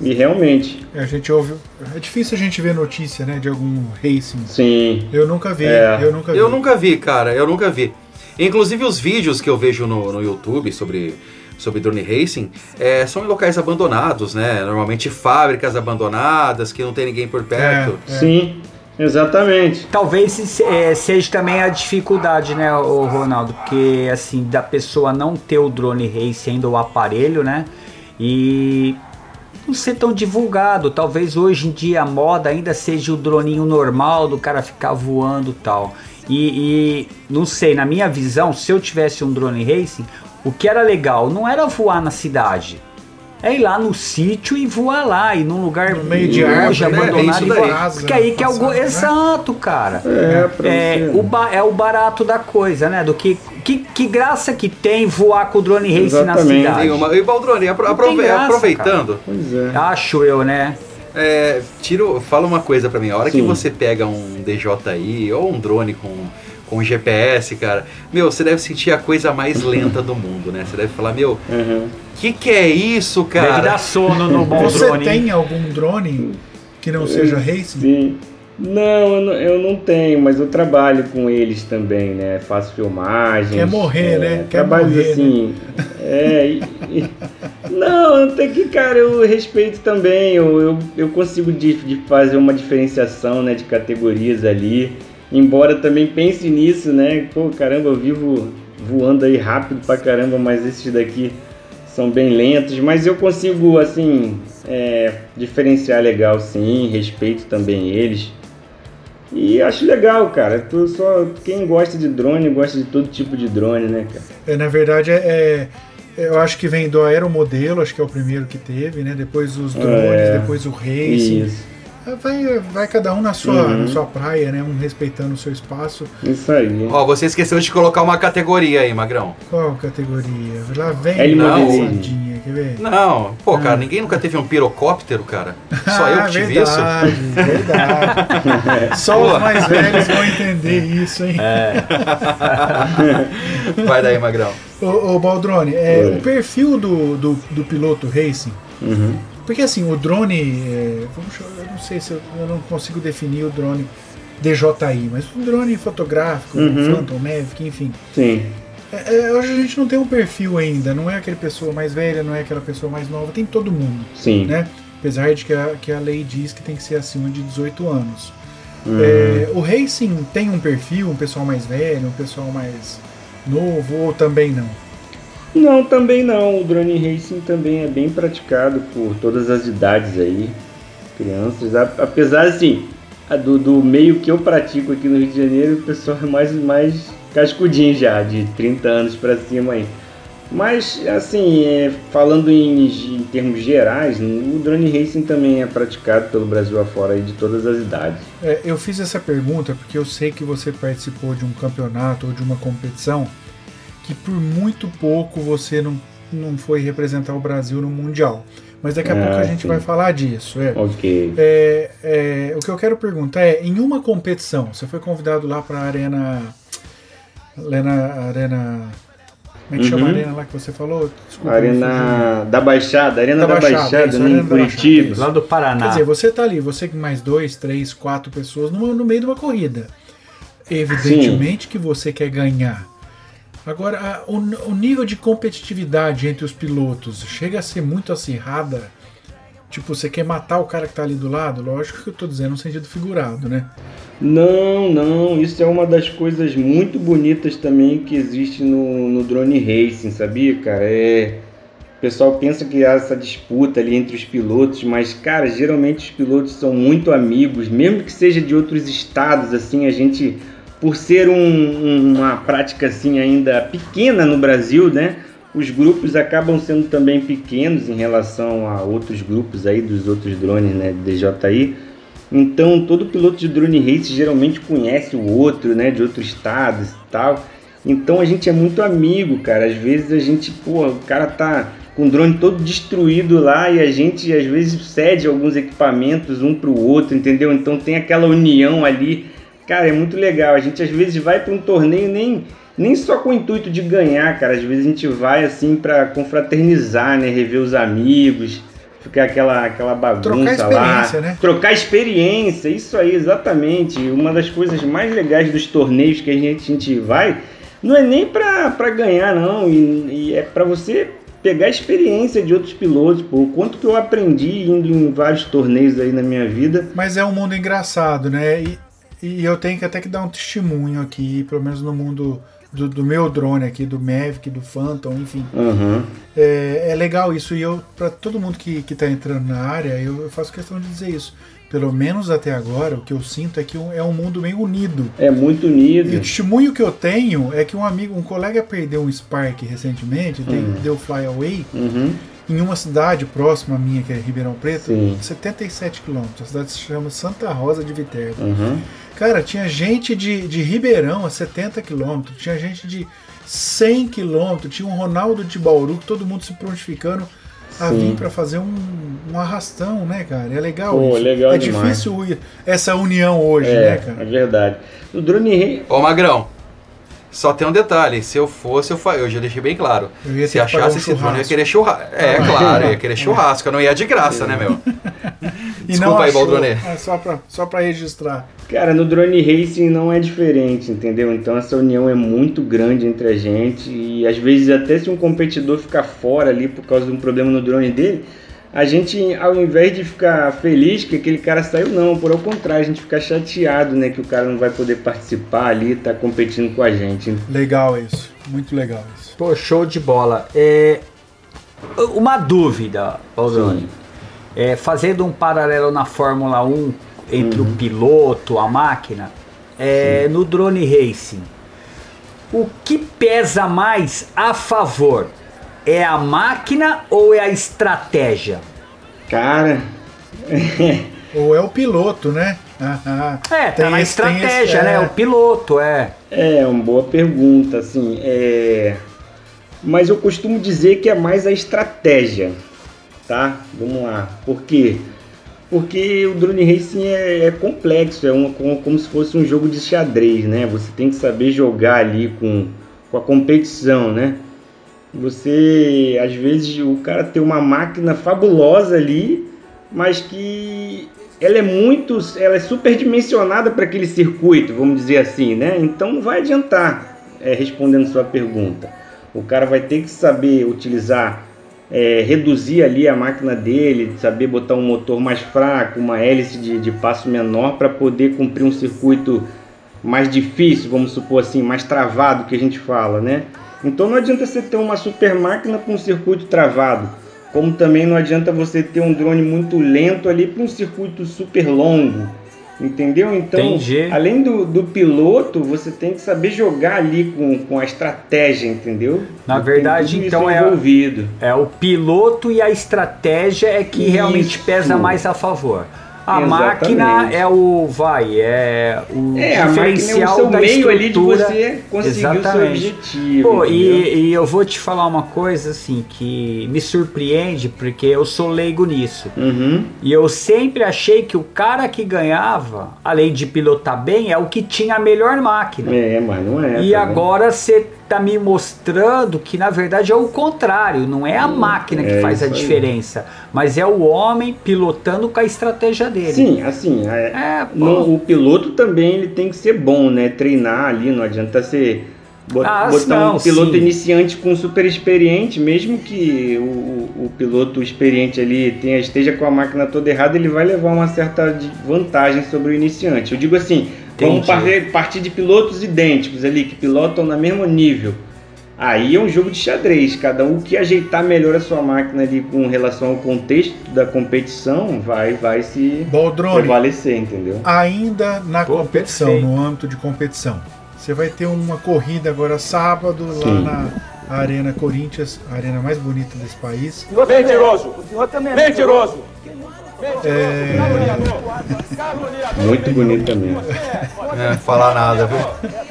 E realmente, A gente ouve. É difícil a gente ver notícia, né, de algum racing. sim, Eu nunca vi, É. eu nunca vi. Eu nunca vi, cara, eu nunca vi. Inclusive os vídeos que eu vejo no, no YouTube sobre, sobre drone racing é, são em locais abandonados, né? Normalmente fábricas abandonadas, que não tem ninguém por perto. É. sim, exatamente. Talvez eh, seja também a dificuldade, né, o Ronaldo? Porque, assim, da pessoa não ter o drone race ainda, o aparelho, né? E não ser tão divulgado. Talvez hoje em dia a moda ainda seja o droninho normal do cara ficar voando e tal. E, e não sei, na minha visão, se eu tivesse um drone racing, o que era legal não era voar na cidade. É ir lá no sítio e voar lá, e num lugar No meio de longe, árvore, né? abandonado É e voar. Asa, Porque aí que é o go... né? Exato, cara. É, pra É, você. o ba- é o barato da coisa, né? Do que, que, que graça que tem voar com o drone race na cidade. Nenhuma. E Baldrone, apro- tem aprove- graça, aproveitando, Pois é. Acho eu, né? É, tiro, fala uma coisa pra mim. A hora que Sim. você pega um DJI ou um drone com, com GPS, cara, meu, você deve sentir a coisa mais lenta do mundo, né? Você deve falar, meu, Uhum. que que é isso, Deve cara? dar sono no bom Você drone. hein? tem algum drone que não seja racing? Sim. Não eu, não, eu não tenho, mas eu trabalho com eles também, né? Faço filmagens. Quer morrer, é, né? Quer morrer, assim. É, e, e- Não, até que, cara, eu respeito também. Eu, eu, eu consigo de, de fazer uma diferenciação né, de categorias ali. Embora também pense nisso, né? Pô, caramba, eu vivo voando aí rápido pra caramba, mas esses daqui são bem lentos. Mas eu consigo, assim, é, diferenciar legal sim, respeito também eles. E acho legal, cara. Tu só, quem gosta de drone, gosta de todo tipo de drone, né, cara? É, na verdade, é, é- eu acho que vem do aeromodelo, acho que é o primeiro que teve, né? Depois os drones, É, depois o racing. Isso, Vai, vai cada um na sua, Uhum. na sua praia, né? Um respeitando o seu espaço. isso aí. Ó, você esqueceu de colocar uma categoria aí, Magrão. Qual categoria? Lá vem É quer ver? Não, pô, cara, Ah. ninguém nunca teve um pirocóptero, cara. Só eu que tive isso. verdade, verdade. Só Pô. os mais velhos vão entender isso, hein? Vai daí, Magrão. Ô, ô Baldrone, é, Oi. o perfil do, do, do piloto racing, Uhum. porque assim, o drone, é, eu não sei se eu, eu não consigo definir o drone DJI, mas o drone fotográfico, Uhum. Phantom, Mavic, enfim. Sim. É, é, hoje a gente não tem um perfil ainda, não é aquela pessoa mais velha, não é aquela pessoa mais nova, tem todo mundo, Sim. né? Apesar de que a, que a lei diz que tem que ser acima de 18 anos. Uhum. É, o racing tem um perfil, um pessoal mais velho, um pessoal mais novo, ou também não? Não, também não. O drone racing também é bem praticado por todas as idades aí, crianças. Apesar assim, do, do meio que eu pratico aqui no Rio de Janeiro, o pessoal é mais, mais cascudinho já, de 30 anos pra cima aí. Mas, assim, é, falando em, em termos gerais, o drone racing também é praticado pelo Brasil afora aí de todas as idades. É, eu fiz essa pergunta porque eu sei que você participou de um campeonato ou de uma competição que por muito pouco você não, não foi representar o Brasil no Mundial. Mas daqui a Ah, pouco a gente sim. vai falar disso. É. Ok. É, é, o que eu quero perguntar é, em uma competição, você foi convidado lá para a Arena. Arena. Arena. Como é que chama a Uhum. arena lá que você falou? Desculpa, Arena da Baixada, Arena Da da, Baixada, Baixada, isso, né, Arena em Baixada, Curitiba. Lá do Paraná. Quer dizer, você tá ali, você com mais dois, três, quatro pessoas no, no meio de uma corrida. Evidentemente que você quer ganhar. Agora, a- o, o nível de competitividade entre os pilotos chega a ser muito acirrada. Tipo, você quer matar o cara que tá ali do lado? Lógico que eu tô dizendo no sentido figurado, né? Não, não, isso é uma das coisas muito bonitas também que existe no, no drone racing, sabia, cara? É, o pessoal pensa que há essa disputa ali entre os pilotos, mas, cara, geralmente os pilotos são muito amigos, mesmo que seja de outros estados, assim, a gente, por ser um- um- uma prática assim ainda pequena no Brasil, né? Os grupos acabam sendo também pequenos em relação a outros grupos aí dos outros drones, né, DJI. Então, todo piloto de drone race geralmente conhece o outro, né, de outro estado e tal. Então, a gente é muito amigo, cara. Às vezes a gente, pô, o cara tá com o drone todo destruído lá e a gente às vezes cede alguns equipamentos um pro outro, entendeu? Então tem aquela união ali. Cara, é muito legal. A gente às vezes vai para um torneio nem nem só com o intuito de ganhar, cara. Às vezes a gente vai assim para confraternizar, né, rever os amigos, ficar aquela aquela bagunça Trocar lá, experiência, né? trocar experiência, isso aí, exatamente. Uma das coisas mais legais dos torneios que a gente, a gente vai não é nem pra, pra ganhar, não, e, e é pra você pegar a experiência de outros pilotos, pô. O quanto que eu aprendi indo em vários torneios aí na minha vida. Mas é um mundo engraçado, né? E, e eu tenho que até que dar um testemunho aqui, pelo menos no mundo do, do meu drone aqui, do Mavic, do Phantom, enfim. Aham. É, é legal isso e eu, para todo mundo que, que tá entrando na área, eu, eu faço questão de dizer isso. Pelo menos até agora, o que eu sinto é que um- é um mundo meio unido. É muito E o unido. testemunho que eu tenho é que um amigo, um colega perdeu um Spark recentemente, deu, deu fly away, Uhum. Em uma cidade próxima à minha, que é Ribeirão Preto, Sim. 77 quilômetros. A cidade se chama Santa Rosa de Viterbo. Uhum. Cara, tinha gente de, de Ribeirão a 70 quilômetros, tinha gente de 100 quilômetros, tinha um Ronaldo de Bauru, que todo mundo se prontificando a Sim. vir para fazer um, um arrastão, né, cara? É legal Pô, isso. legal é demais. difícil essa união hoje, É, né, é cara? verdade. O drone racing. Ô, Magrão, Só tem um detalhe, se eu fosse, eu, fa... eu já deixei bem claro. Se achasse um esse drone, eu ia querer churrasco. É, claro, eu ia querer churrasco, eu não ia de graça, né, meu? E Desculpa aí. Baldronê. É só pra, só pra registrar. Cara, no drone racing não é diferente, entendeu? Então essa união é muito grande entre a gente e às vezes até se um competidor ficar fora ali por causa de um problema no drone dele, a gente ao invés de ficar feliz que aquele cara saiu, não, por ao contrário, a gente fica chateado, né, que o cara não vai poder participar ali, tá competindo com a gente. Legal isso. Muito legal isso. Pô, show de bola. É, uma dúvida, Baldoni. É, fazendo um paralelo na Fórmula 1 entre o piloto, a máquina, é, no drone racing, o que pesa mais a favor? É a máquina ou é a estratégia? Cara, Ou é o piloto, né? É, tá Tem na esse- tem esse- estratégia, né? é. O piloto, é. É, uma boa pergunta, assim, é... Mas eu costumo dizer que é mais a estratégia, tá? Vamos lá. Por quê? Porque o drone racing é, é complexo, é uma, como, como se fosse um jogo de xadrez, né? Você tem que saber jogar ali com, com a competição, né? Você, às vezes, o cara tem uma máquina fabulosa ali, mas que ela é muito, ela é superdimensionada para aquele circuito, vamos dizer assim, né? Então não vai adiantar é, respondendo sua pergunta. O cara vai ter que saber utilizar, é, reduzir ali a máquina dele, saber botar um motor mais fraco, uma hélice de, de passo menor para poder cumprir um circuito mais difícil, vamos supor assim, mais travado que a gente fala, né? Então não adianta você ter uma super máquina com um circuito travado, como também não adianta você ter um drone muito lento ali para um circuito super longo, entendeu? Então, Entendi. além do, do piloto, você tem que saber jogar ali com, com a estratégia, entendeu? Na Tem verdade, então, é- envolvido. É o piloto e a estratégia é que Isso. realmente pesa mais a favor. A Exatamente. máquina é o vai, é o É, a máquina é o diferencial seu da meio ali de estrutura. você conseguir o seu Exatamente. objetivo. Pô, e, e eu vou te falar uma coisa assim que me surpreende porque eu sou leigo nisso. Uhum. E eu sempre achei que o cara que ganhava, além de pilotar bem, é o que tinha a melhor máquina. É, mas não é. E tá agora você tá me mostrando que na verdade é o contrário, não é a máquina que é faz a aí. diferença, mas é o homem pilotando com a estratégia dele. Sim, assim, é, É, no- o piloto também ele tem que ser bom, né? Treinar ali, não adianta ser bot- Ah, botar não, um piloto sim. iniciante com super experiente, mesmo que o, o- piloto experiente ali tenha, esteja com a máquina toda errada, ele vai levar uma certa vantagem sobre o iniciante. Eu digo assim, Entendi. partir, partir de pilotos idênticos ali, que pilotam no mesmo nível. Aí é um jogo de xadrez, cada um que ajeitar melhor a sua máquina ali com relação ao contexto da competição vai, vai se Baldrone, prevalecer, entendeu? ainda na Pô, competição, perfeito. no âmbito de competição. Você vai ter uma corrida agora sábado lá Sim. na Arena Corinthians, a arena mais bonita desse país. Mentiroso! Mentiroso! É, Muito bonito também. É, falar nada, viu?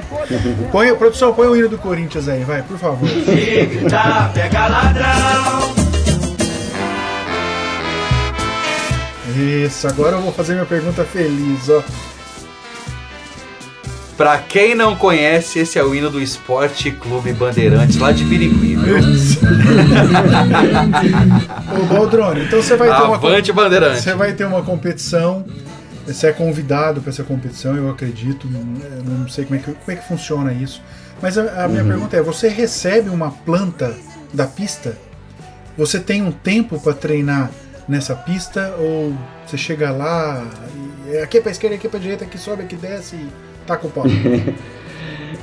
põe, produção, põe o hino do Corinthians aí, vai, por favor. pega ladrão! Isso, agora eu vou fazer minha pergunta feliz, ó. Pra quem não conhece, esse é o hino do Esporte Clube Bandeirantes, lá de Birigui? Ô, Baldrone, então você vai ter uma Avante Bandeirante. Você vai ter uma competição. Você é convidado para essa competição, eu acredito. Não sei como é que, como é que funciona isso. Mas a, a minha pergunta é: você recebe uma planta da pista? Você tem um tempo para treinar nessa pista? Ou você chega lá, e, é aqui é para esquerda, aqui é para direita, aqui sobe, aqui desce e taca o pau?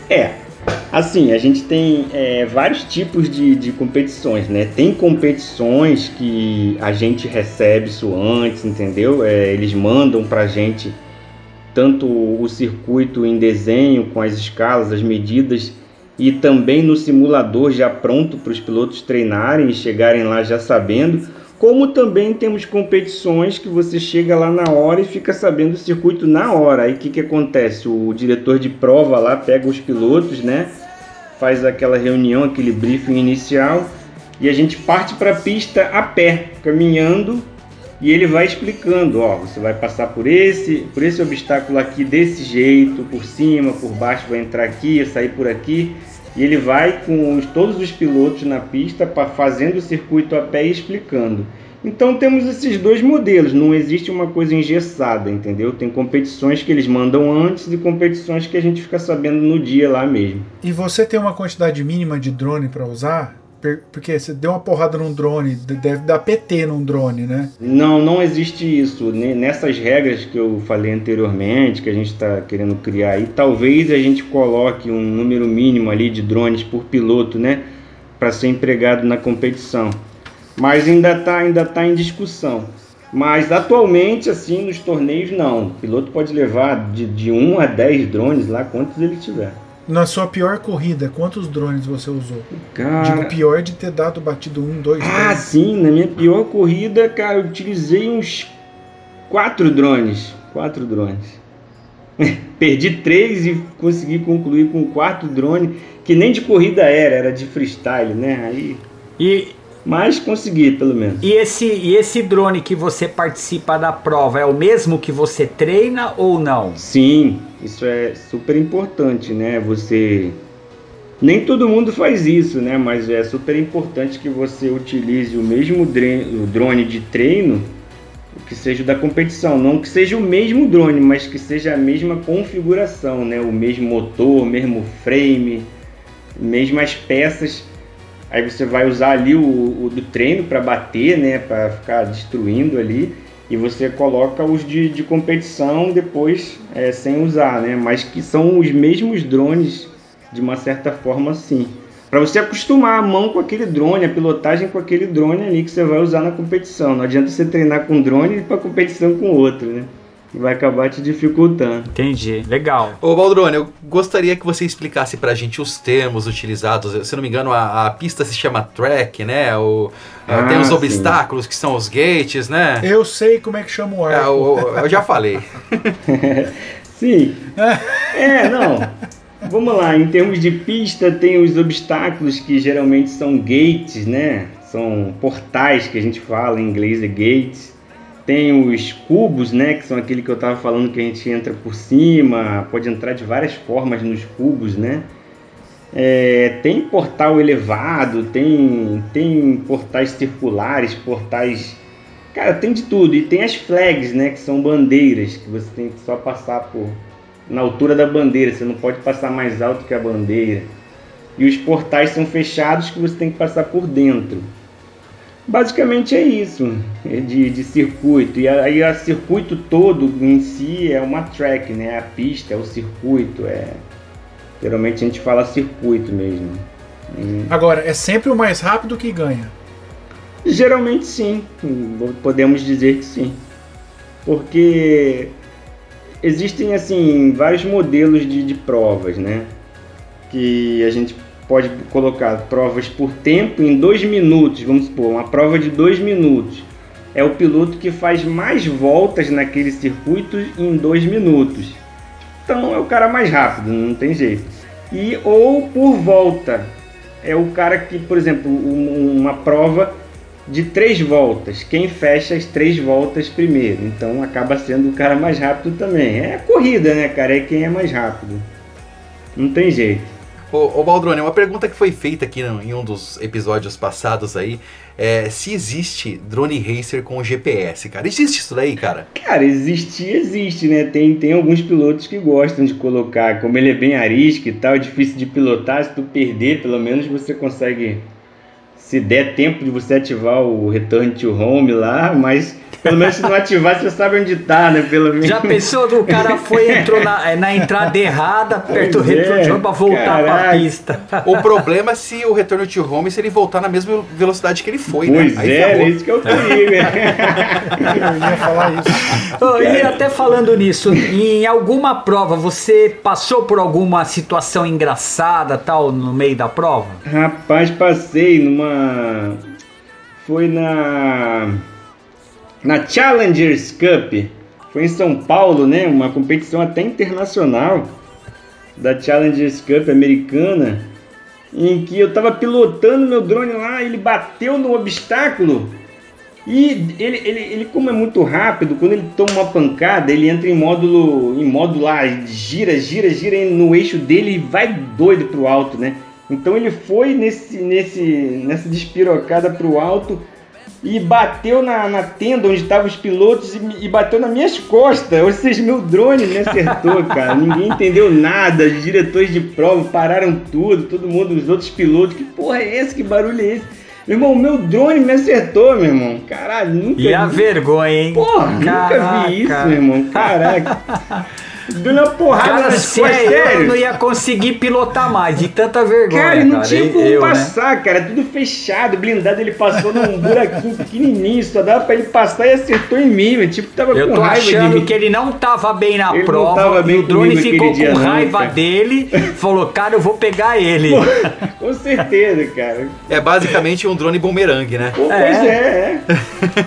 É, assim, a gente tem é, vários tipos de, de competições, né? Tem competições que a gente recebe isso antes, entendeu? É, eles mandam pra gente tanto o circuito em desenho, com as escalas, as medidas, e também no simulador já pronto para os pilotos treinarem e chegarem lá já sabendo. Como também temos competições que você chega lá na hora e fica sabendo o circuito na hora. Aí o que, que acontece? O diretor de prova lá pega os pilotos, né? Faz aquela reunião, aquele briefing inicial e a gente parte para a pista a pé, caminhando e ele vai explicando, ó, você vai passar por esse, por esse obstáculo aqui desse jeito, por cima, por baixo, vai entrar aqui, sair por aqui. E ele vai com os, todos os pilotos na pista, pa- fazendo o circuito a pé e explicando. Então temos esses dois modelos, não existe uma coisa engessada, entendeu? Tem competições que eles mandam antes e competições que a gente fica sabendo no dia lá mesmo. E você tem uma quantidade mínima de drone pra usar? Porque você deu uma porrada num drone, de- deve dar PT num drone, né? Não, não existe isso. Ne- Nessas regras que eu falei anteriormente, que a gente está querendo criar aí, talvez a gente coloque um número mínimo ali de drones por piloto, né? Para ser empregado na competição. Mas ainda está ainda tá em discussão. Mas atualmente, assim, nos torneios, não. O piloto pode levar de, de 1 a 10 drones lá, quantos ele tiver. Na sua pior corrida, quantos drones você usou? Cara, Digo, pior de ter dado batido um, dois, Ah, três. sim, na minha pior corrida, cara, eu utilizei uns quatro drones. Quatro drones. Perdi três e consegui concluir com quatro drones, que nem de corrida era, era de freestyle, né? Aí, E, mas consegui, pelo menos. e, esse, e esse drone que você participa da prova é o mesmo que você treina ou não? Sim, isso é super importante, né? Você. Nem todo mundo faz isso, né? Mas é super importante que você utilize o mesmo drone de treino que seja da competição. Não que seja o mesmo drone, mas que seja a mesma configuração, né? O mesmo motor, mesmo frame, mesmas peças. Aí você vai usar ali o, o do treino para bater, né? Para ficar destruindo ali. E você coloca os de, de competição depois é, sem usar, né? Mas que são os mesmos drones de uma certa forma, sim. Para você acostumar a mão com aquele drone, a pilotagem com aquele drone ali que você vai usar na competição. Não adianta você treinar com um drone e para competição com outro, né? Vai acabar te dificultando. Entendi, legal. Ô Baldrone, eu gostaria que você explicasse pra gente os termos utilizados. Se não me engano, a, a pista se chama track, né? O, Ah, tem os sim. obstáculos que são os gates, né? Eu sei como é que chama o É, arco. o- eu já falei. Sim. É, não. Vamos lá, em termos de pista, tem os obstáculos que geralmente são gates, né? São portais que a gente fala, em inglês é gates. Tem os cubos, né? Que são aquele que eu estava falando que a gente entra por cima, pode entrar de várias formas nos cubos, né? É, tem portal elevado, tem, tem portais circulares, portais. Cara, tem de tudo. E tem as flags, né? Que são bandeiras, que você tem que só passar por, na altura da bandeira, você não pode passar mais alto que a bandeira. E os portais são fechados que você tem que passar por dentro. Basicamente é isso, é de, de circuito. E aí o circuito todo em si é uma track, né? A pista, é o circuito, é. Geralmente a gente fala circuito mesmo. Hum, Agora, é sempre o mais rápido que ganha. Geralmente sim, podemos dizer que sim. Porque existem assim vários modelos de, de provas, né? Que a gente pode colocar provas por tempo em dois minutos, vamos supor, uma prova de dois minutos. É o piloto que faz mais voltas naquele circuito em dois minutos. Então é o cara mais rápido, não tem jeito. E ou por volta. É o cara que, por exemplo, um- uma prova de três voltas. Quem fecha as três voltas primeiro. Então acaba sendo o cara mais rápido também. É corrida, né, cara? É quem é mais rápido. Não tem jeito. Ô, Baldrone, uma pergunta que foi feita aqui no- em um dos episódios passados aí é se existe drone racer com GPS, cara. Existe isso daí, cara? Cara, existir existe, né? Tem, tem alguns pilotos que gostam de colocar, como ele é bem arisco e tal, é difícil de pilotar, se tu perder, pelo menos você consegue, se der tempo de você ativar o Return to Home lá, mas pelo menos se não ativar, você sabe onde tá, né? Pelo menos. Já pensou do cara foi entrou na, é, na entrada errada, apertou o Pois é, retrovisor pra voltar pra caraca. pista. O problema é se o retorno to home se ele voltar na mesma velocidade que ele foi, né? Pois é, ferrou. esse que é o perigo. Eu ia falar isso. Ô, E até falando nisso, em alguma prova você passou por alguma situação engraçada tal no meio da prova? Rapaz, passei numa. Foi na. Na Challengers Cup. Foi em São Paulo, né? Uma competição até internacional da Challengers Cup americana. Em que eu tava pilotando meu drone lá, ele bateu no obstáculo E ele, ele, ele, como é muito rápido, quando ele toma uma pancada, ele entra em módulo, em módulo lá, gira, gira, gira no eixo dele e vai doido pro alto, né? Então ele foi nesse, nesse, nessa despirocada pro alto e bateu na, na tenda onde estavam os pilotos e, e, bateu nas minhas costas. Ou seja, meu drone me acertou, cara. Ninguém entendeu nada. Os diretores de prova pararam tudo, todo mundo, os outros pilotos. Que porra é esse? Que barulho é esse? Meu irmão, meu drone me acertou, meu irmão. Caralho, nunca E a vergonha, hein? Porra, nunca vi isso, meu irmão. Caraca. Dando uma porrada Cara, nas se costas, é eu, eu sério. não ia conseguir pilotar mais, de tanta vergonha. Cara, não cara. tinha como eu, né? passar, cara. Tudo fechado, blindado. Ele passou num buraquinho pequenininho. Só dava pra ele passar e acertou em mim. meu. Tipo, tava Eu com tô raiva de achando mim. que ele não tava bem na Ele não prova. tava bem e o drone ficou com não, raiva cara. dele. Falou, cara, eu vou pegar ele. Com certeza, cara. É basicamente um drone bumerangue, né? Pô, Pois é, é.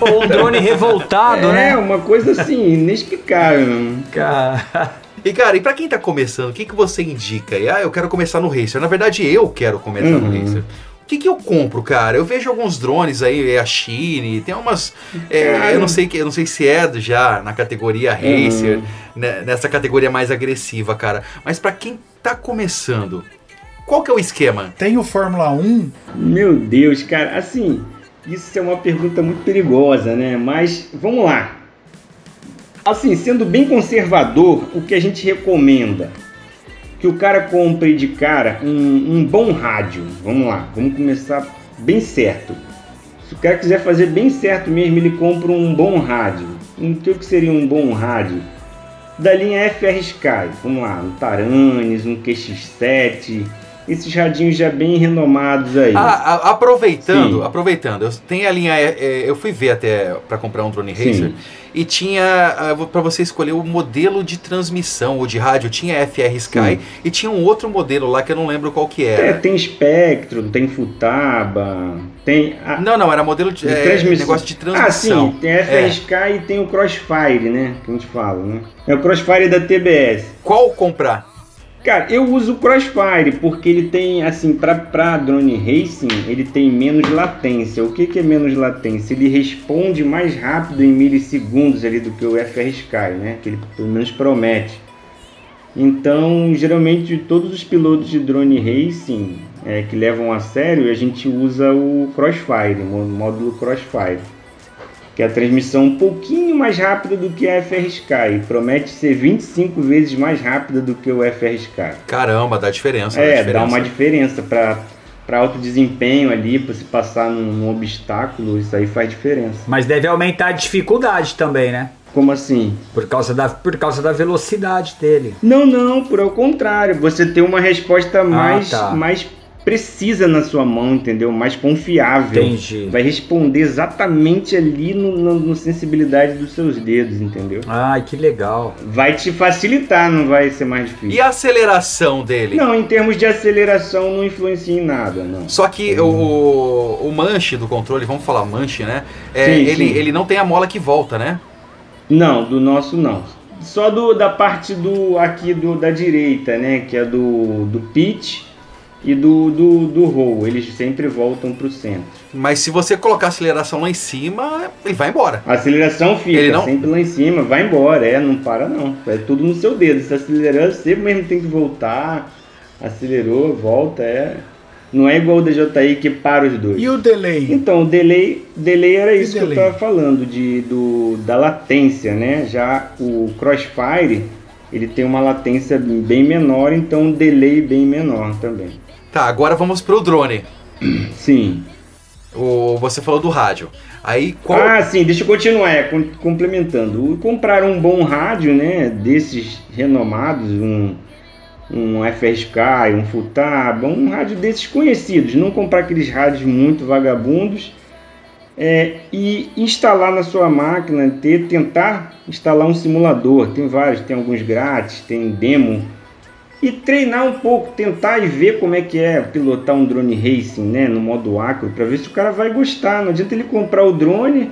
Ou um drone revoltado, é, né? uma coisa assim, inexplicável. Cara, E cara, e pra quem tá começando, o que, que você indica? E, ah, eu quero começar no Racer. Na verdade, eu quero começar no Uhum. Racer. O que, que eu compro, cara? Eu vejo alguns drones aí, é a Chine, tem umas. é, eu não sei que, eu não sei se é já na categoria Racer, Uhum. né, nessa categoria mais agressiva, cara. Mas pra quem tá começando, qual que é o esquema? Tem o Fórmula 1, Meu Deus, cara, assim, isso é uma pergunta muito perigosa, né? Mas vamos lá. Assim, sendo bem conservador, o que a gente recomenda? Que o cara compre de cara um, um bom rádio. Vamos lá, vamos começar bem certo. Se o cara quiser fazer bem certo mesmo, ele compra um bom rádio. Um, o que que seria um bom rádio? Da linha FR Sky. Vamos lá, um Taranis, um QX7. Esses radinhos já bem renomados aí. Ah, a- aproveitando, Sim. aproveitando, eu, tem a linha. é, é, eu fui ver até pra comprar um drone Sim. racer e tinha ah, pra você escolher o modelo de transmissão ou de rádio. Tinha FR Sky Sim. e tinha um outro modelo lá que eu não lembro qual que É, era. tem Spectrum, tem Futaba, tem. A, Não, não, era modelo de, de é, transmissão. negócio de Ah, transmissão. sim, tem a FR É. Sky e tem o Crossfire, né? Que a gente fala, né? É o Crossfire da TBS. Qual comprar? Cara, eu uso o Crossfire porque ele tem, assim, pra drone racing, ele tem menos latência. O que, que é menos latência? Ele responde mais rápido em milissegundos ali do que o FR Sky, né? Que ele pelo menos promete. Então, geralmente, todos os pilotos de drone racing é, que levam a sério, a gente usa o Crossfire, o módulo Crossfire. Que é a transmissão um pouquinho mais rápida do que a FR Sky. Promete ser 25 vezes mais rápida do que o FR Sky. Caramba, dá diferença. dá É, diferença. dá uma diferença para para alto desempenho ali, para se passar num, num obstáculo, isso aí faz diferença. mas deve aumentar a dificuldade também, né? Como assim? Por causa da, por causa da velocidade dele. Não, não, por ao contrário, você tem uma resposta mais, tá. mais precisa na sua mão, entendeu? Mais confiável. Entendi. Vai responder exatamente ali no, no, no sensibilidade dos seus dedos, entendeu? Ai, que legal. Vai te facilitar, não vai ser mais difícil. E a aceleração dele? Não, em termos de aceleração não influencia em nada, não. Só que o, o manche do controle, vamos falar manche, né? É, Sim, ele, sim. ele não tem a mola que volta, né? Não, do nosso não. Só do, da parte do aqui do, da direita, né? Que é do, do pitch e do, do, do roll. Eles sempre voltam pro centro. Mas se você colocar a aceleração lá em cima, ele vai embora. A aceleração fica Ele não- sempre lá em cima, vai embora, é, não para não. É tudo no seu dedo. Se acelerando, você mesmo tem que voltar. Acelerou, volta, é. Não é igual o DJI que para os dois. E o delay? Então, o delay, delay era isso que delay? eu estava falando, de, do, da latência, né? Já o Crossfire, ele tem uma latência bem menor, então um delay bem menor também. Tá, agora vamos pro drone. Sim. O, você falou do rádio. Aí qual. Ah, sim, deixa eu continuar, é, com- complementando. Comprar um bom rádio, né, desses renomados, um, um FSK, um Futaba, um rádio desses conhecidos. Não comprar aqueles rádios muito vagabundos. é, e instalar na sua máquina, ter, tentar instalar um simulador. Tem vários, tem alguns grátis, tem demo. E treinar um pouco, tentar e ver como é que é pilotar um drone racing, né, no modo acro, para ver se o cara vai gostar. Não adianta ele comprar o drone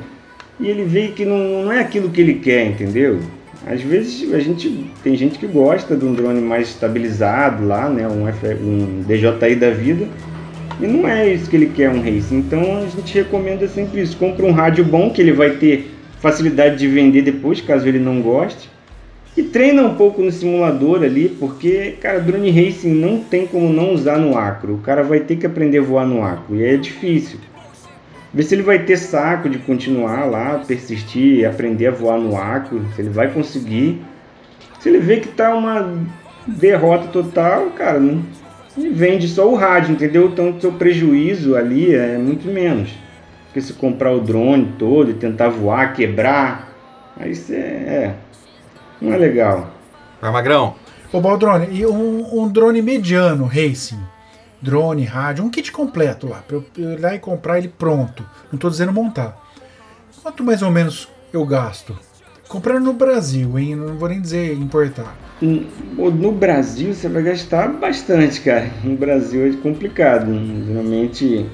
e ele vê que não, não é aquilo que ele quer, entendeu? Às vezes a gente tem gente que gosta de um drone mais estabilizado lá, né, um, F, um DJI da vida, E não é isso que ele quer um racing. Então a gente recomenda sempre isso. Compra um rádio bom que ele vai ter facilidade de vender depois, caso ele não goste. E treina um pouco no simulador ali, porque, cara, drone racing não tem como não usar no acro. O cara vai ter que aprender a voar no acro. E é difícil. Ver se ele vai ter saco de continuar lá, persistir, aprender a voar no acro, se ele vai conseguir. Se ele vê que tá uma derrota total, cara, não, vende só o rádio, entendeu? Então seu prejuízo ali é muito menos. Porque se comprar o drone todo e tentar voar, quebrar, aí você é. Não é legal. Vai, Magrão. Ô Baldrone, e um, um drone mediano racing? Drone, rádio, um kit completo lá, pra eu ir lá e comprar ele pronto. Não tô dizendo montar. Quanto mais ou menos eu gasto? Comprando no Brasil, hein? Não vou nem dizer importar. No Brasil você vai gastar bastante, cara. No Brasil é complicado. Geralmente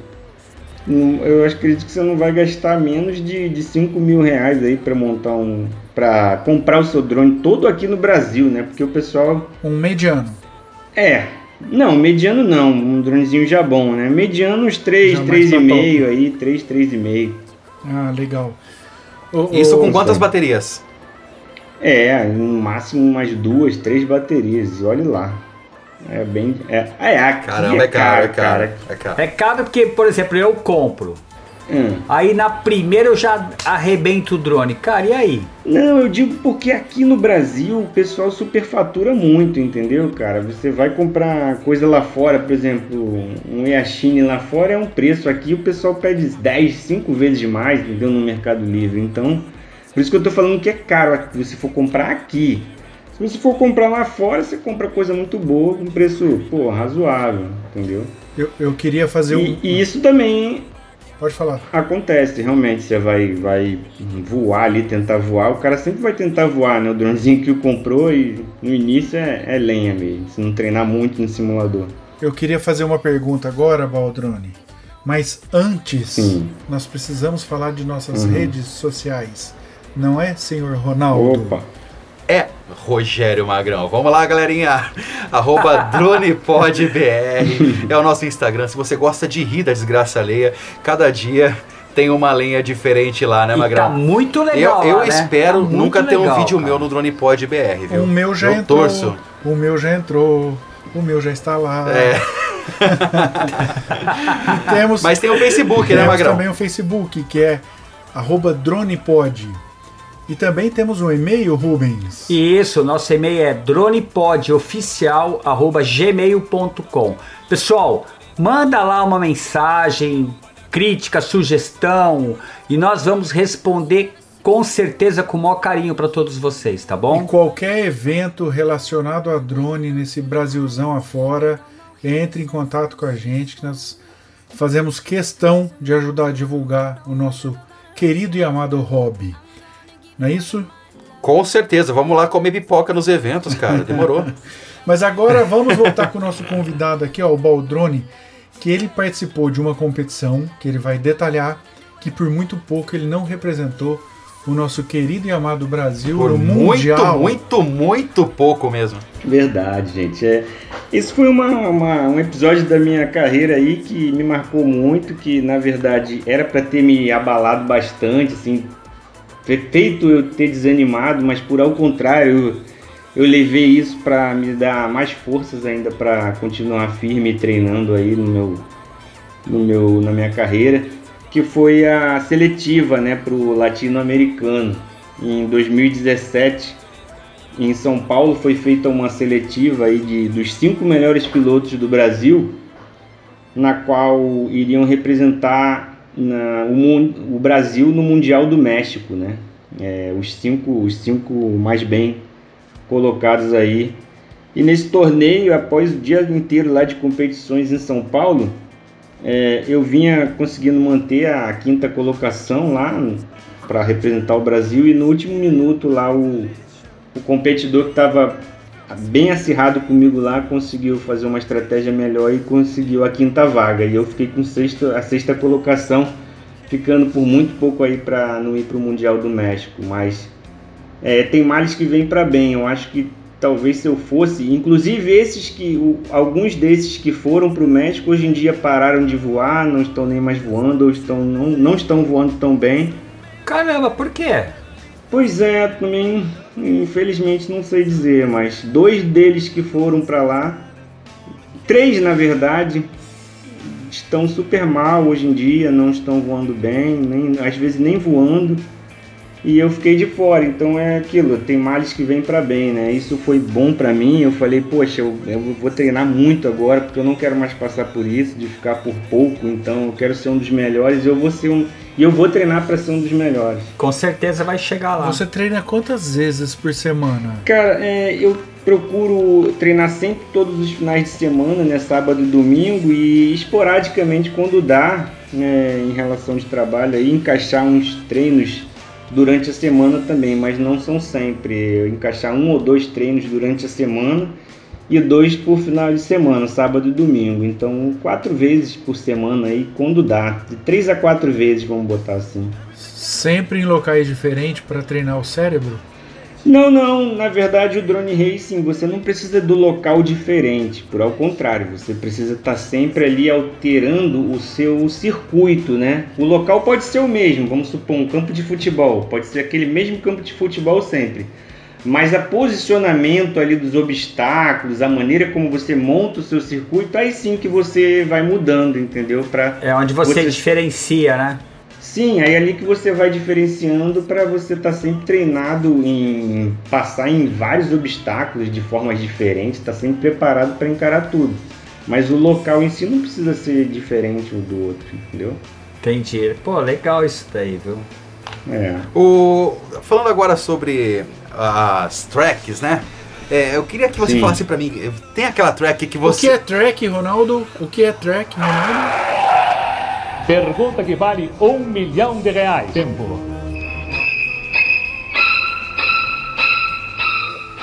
eu acredito que você não vai gastar menos de, de 5 mil reais aí para montar um. Para comprar o seu drone todo aqui no Brasil, né? Porque o pessoal. Um mediano. É. Não, mediano não. Um dronezinho já bom, né? Mediano uns 3, 3,5 aí, 3, 3,5. Ah, legal. Isso com quantas baterias? É, no máximo umas duas, três baterias. E olhe lá. É bem. É, é aqui Caramba, é é caro, é caro. cara. É caro. É caro porque, por exemplo, eu compro. Hum. Aí na primeira eu já arrebento o drone. Cara, e aí? Não, eu digo porque aqui no Brasil o pessoal superfatura muito, entendeu, cara? Você vai comprar coisa lá fora, por exemplo, um Yashine lá fora é um preço, aqui o pessoal pede 10, 5 vezes mais, entendeu, no Mercado Livre. Então, por isso que eu tô falando que é caro se você for comprar aqui. Se você for comprar lá fora, você compra coisa muito boa, com preço, pô, razoável, entendeu? Eu, eu queria fazer E, um. e isso também Pode falar. Acontece, realmente, você vai, vai voar ali, tentar voar, o cara sempre vai tentar voar, né? O dronezinho que o comprou e no início é, é lenha mesmo, se não treinar muito no simulador. Eu queria fazer uma pergunta agora, Baldrone. Mas antes, Sim. nós precisamos falar de nossas Uhum. redes sociais. Não é, senhor Ronaldo? Opa! É Rogério Magrão. Vamos lá, galerinha. Arroba DronePodBR é o nosso Instagram. Se você gosta de rir da desgraça alheia, cada dia tem uma lenha diferente lá, né, E Magrão? tá muito legal Eu, eu lá, né? espero Tá muito nunca ter um legal, vídeo cara. meu no DronePod BR, viu? O meu já eu entrou. torço. O meu já entrou. O meu já está lá. É. E temos, Mas tem o Facebook, né, temos Magrão? também o Facebook, que é arroba DronePod. E também temos um e-mail, Rubens. Isso, nosso e-mail é dronepodоficial@gmail.com. Pessoal, manda lá uma mensagem, crítica, sugestão e nós vamos responder com certeza com o maior carinho para todos vocês, tá E bom? qualquer evento relacionado a drone nesse Brasilzão afora, entre em contato com a gente, que nós fazemos questão de ajudar a divulgar o nosso querido e amado hobby. Não é isso? Com certeza. Vamos lá comer pipoca nos eventos, cara. Demorou. Mas agora vamos voltar com o nosso convidado aqui, ó, o Baldrone, que ele participou de uma competição, que ele vai detalhar que por muito pouco ele não representou o nosso querido e amado Brasil Por no muito, Mundial. muito, muito pouco mesmo. Verdade, gente. É, esse foi uma, uma- um episódio da minha carreira aí que me marcou muito, que na verdade era para ter me abalado bastante, assim, feito eu ter desanimado, mas por ao contrário, eu, eu levei isso para me dar mais forças ainda para continuar firme treinando aí no meu, no meu, na minha carreira, que foi a seletiva, né, pro latino-americano. Em 2017 em São Paulo foi feita uma seletiva aí de, dos cinco melhores pilotos do Brasil, na qual iriam representar na- o, o Brasil no Mundial do México, né? É, os, cinco, os cinco mais bem colocados aí. E nesse torneio, após o dia inteiro lá de competições em São Paulo, é, eu vinha conseguindo manter a quinta colocação lá para representar o Brasil e no último minuto lá o, o competidor que estava bem acirrado comigo lá conseguiu fazer uma estratégia melhor e conseguiu a quinta vaga. E eu fiquei com sexto, a sexta colocação, ficando por muito pouco aí para não ir para o Mundial do México. Mas é, tem males que vêm para bem. Eu acho que talvez se eu fosse, inclusive esses que, o- alguns desses que foram para o México hoje em dia pararam de voar, não estão nem mais voando, ou estão, não, não estão voando tão bem. Caramba, por quê? Pois é, também infelizmente não sei dizer, mas dois deles que foram para lá, três na verdade, estão super mal hoje em dia, não estão voando bem, nem, às vezes nem voando. E eu fiquei de fora, então é aquilo, tem males que vêm para bem, né? Isso foi bom para mim. Eu falei, poxa, eu, eu vou treinar muito agora, porque eu não quero mais passar por isso, de ficar por pouco. Então eu quero ser um dos melhores. e Eu vou ser um e eu vou treinar para ser um dos melhores. Com certeza vai chegar lá. Você treina quantas vezes por semana? Cara, é, eu procuro treinar sempre todos os finais de semana, né? Sábado e domingo, e esporadicamente quando dá, né, em relação de trabalho, aí encaixar uns treinos durante a semana também, mas não são sempre. Eu encaixar um ou dois treinos durante a semana e dois por final de semana, sábado e domingo. Então, quatro vezes por semana aí, quando dá. De três a quatro vezes, vamos botar assim. Sempre em locais diferentes para treinar o cérebro? Não, não, na verdade o drone racing você não precisa do local diferente, por ao contrário, você precisa estar sempre ali alterando o seu circuito, né? O local pode ser o mesmo, vamos supor um campo de futebol, pode ser aquele mesmo campo de futebol sempre. Mas a posicionamento ali dos obstáculos, a maneira como você monta o seu circuito, aí sim que você vai mudando, entendeu? Pra É onde você, diferencia, né? Sim, aí é ali que você vai diferenciando para você estar sempre treinado em passar em vários obstáculos de formas diferentes, estar sempre preparado para encarar tudo. Mas o local em si não precisa ser diferente um do outro, entendeu? Entendi. Pô, legal isso daí, viu? É. O, falando agora sobre as tracks, né? É, eu queria que você Sim. falasse pra mim, tem aquela track que O você... que é track, Ronaldo? O que é track, Ronaldo? Pergunta que vale um milhão de reais. Tempo.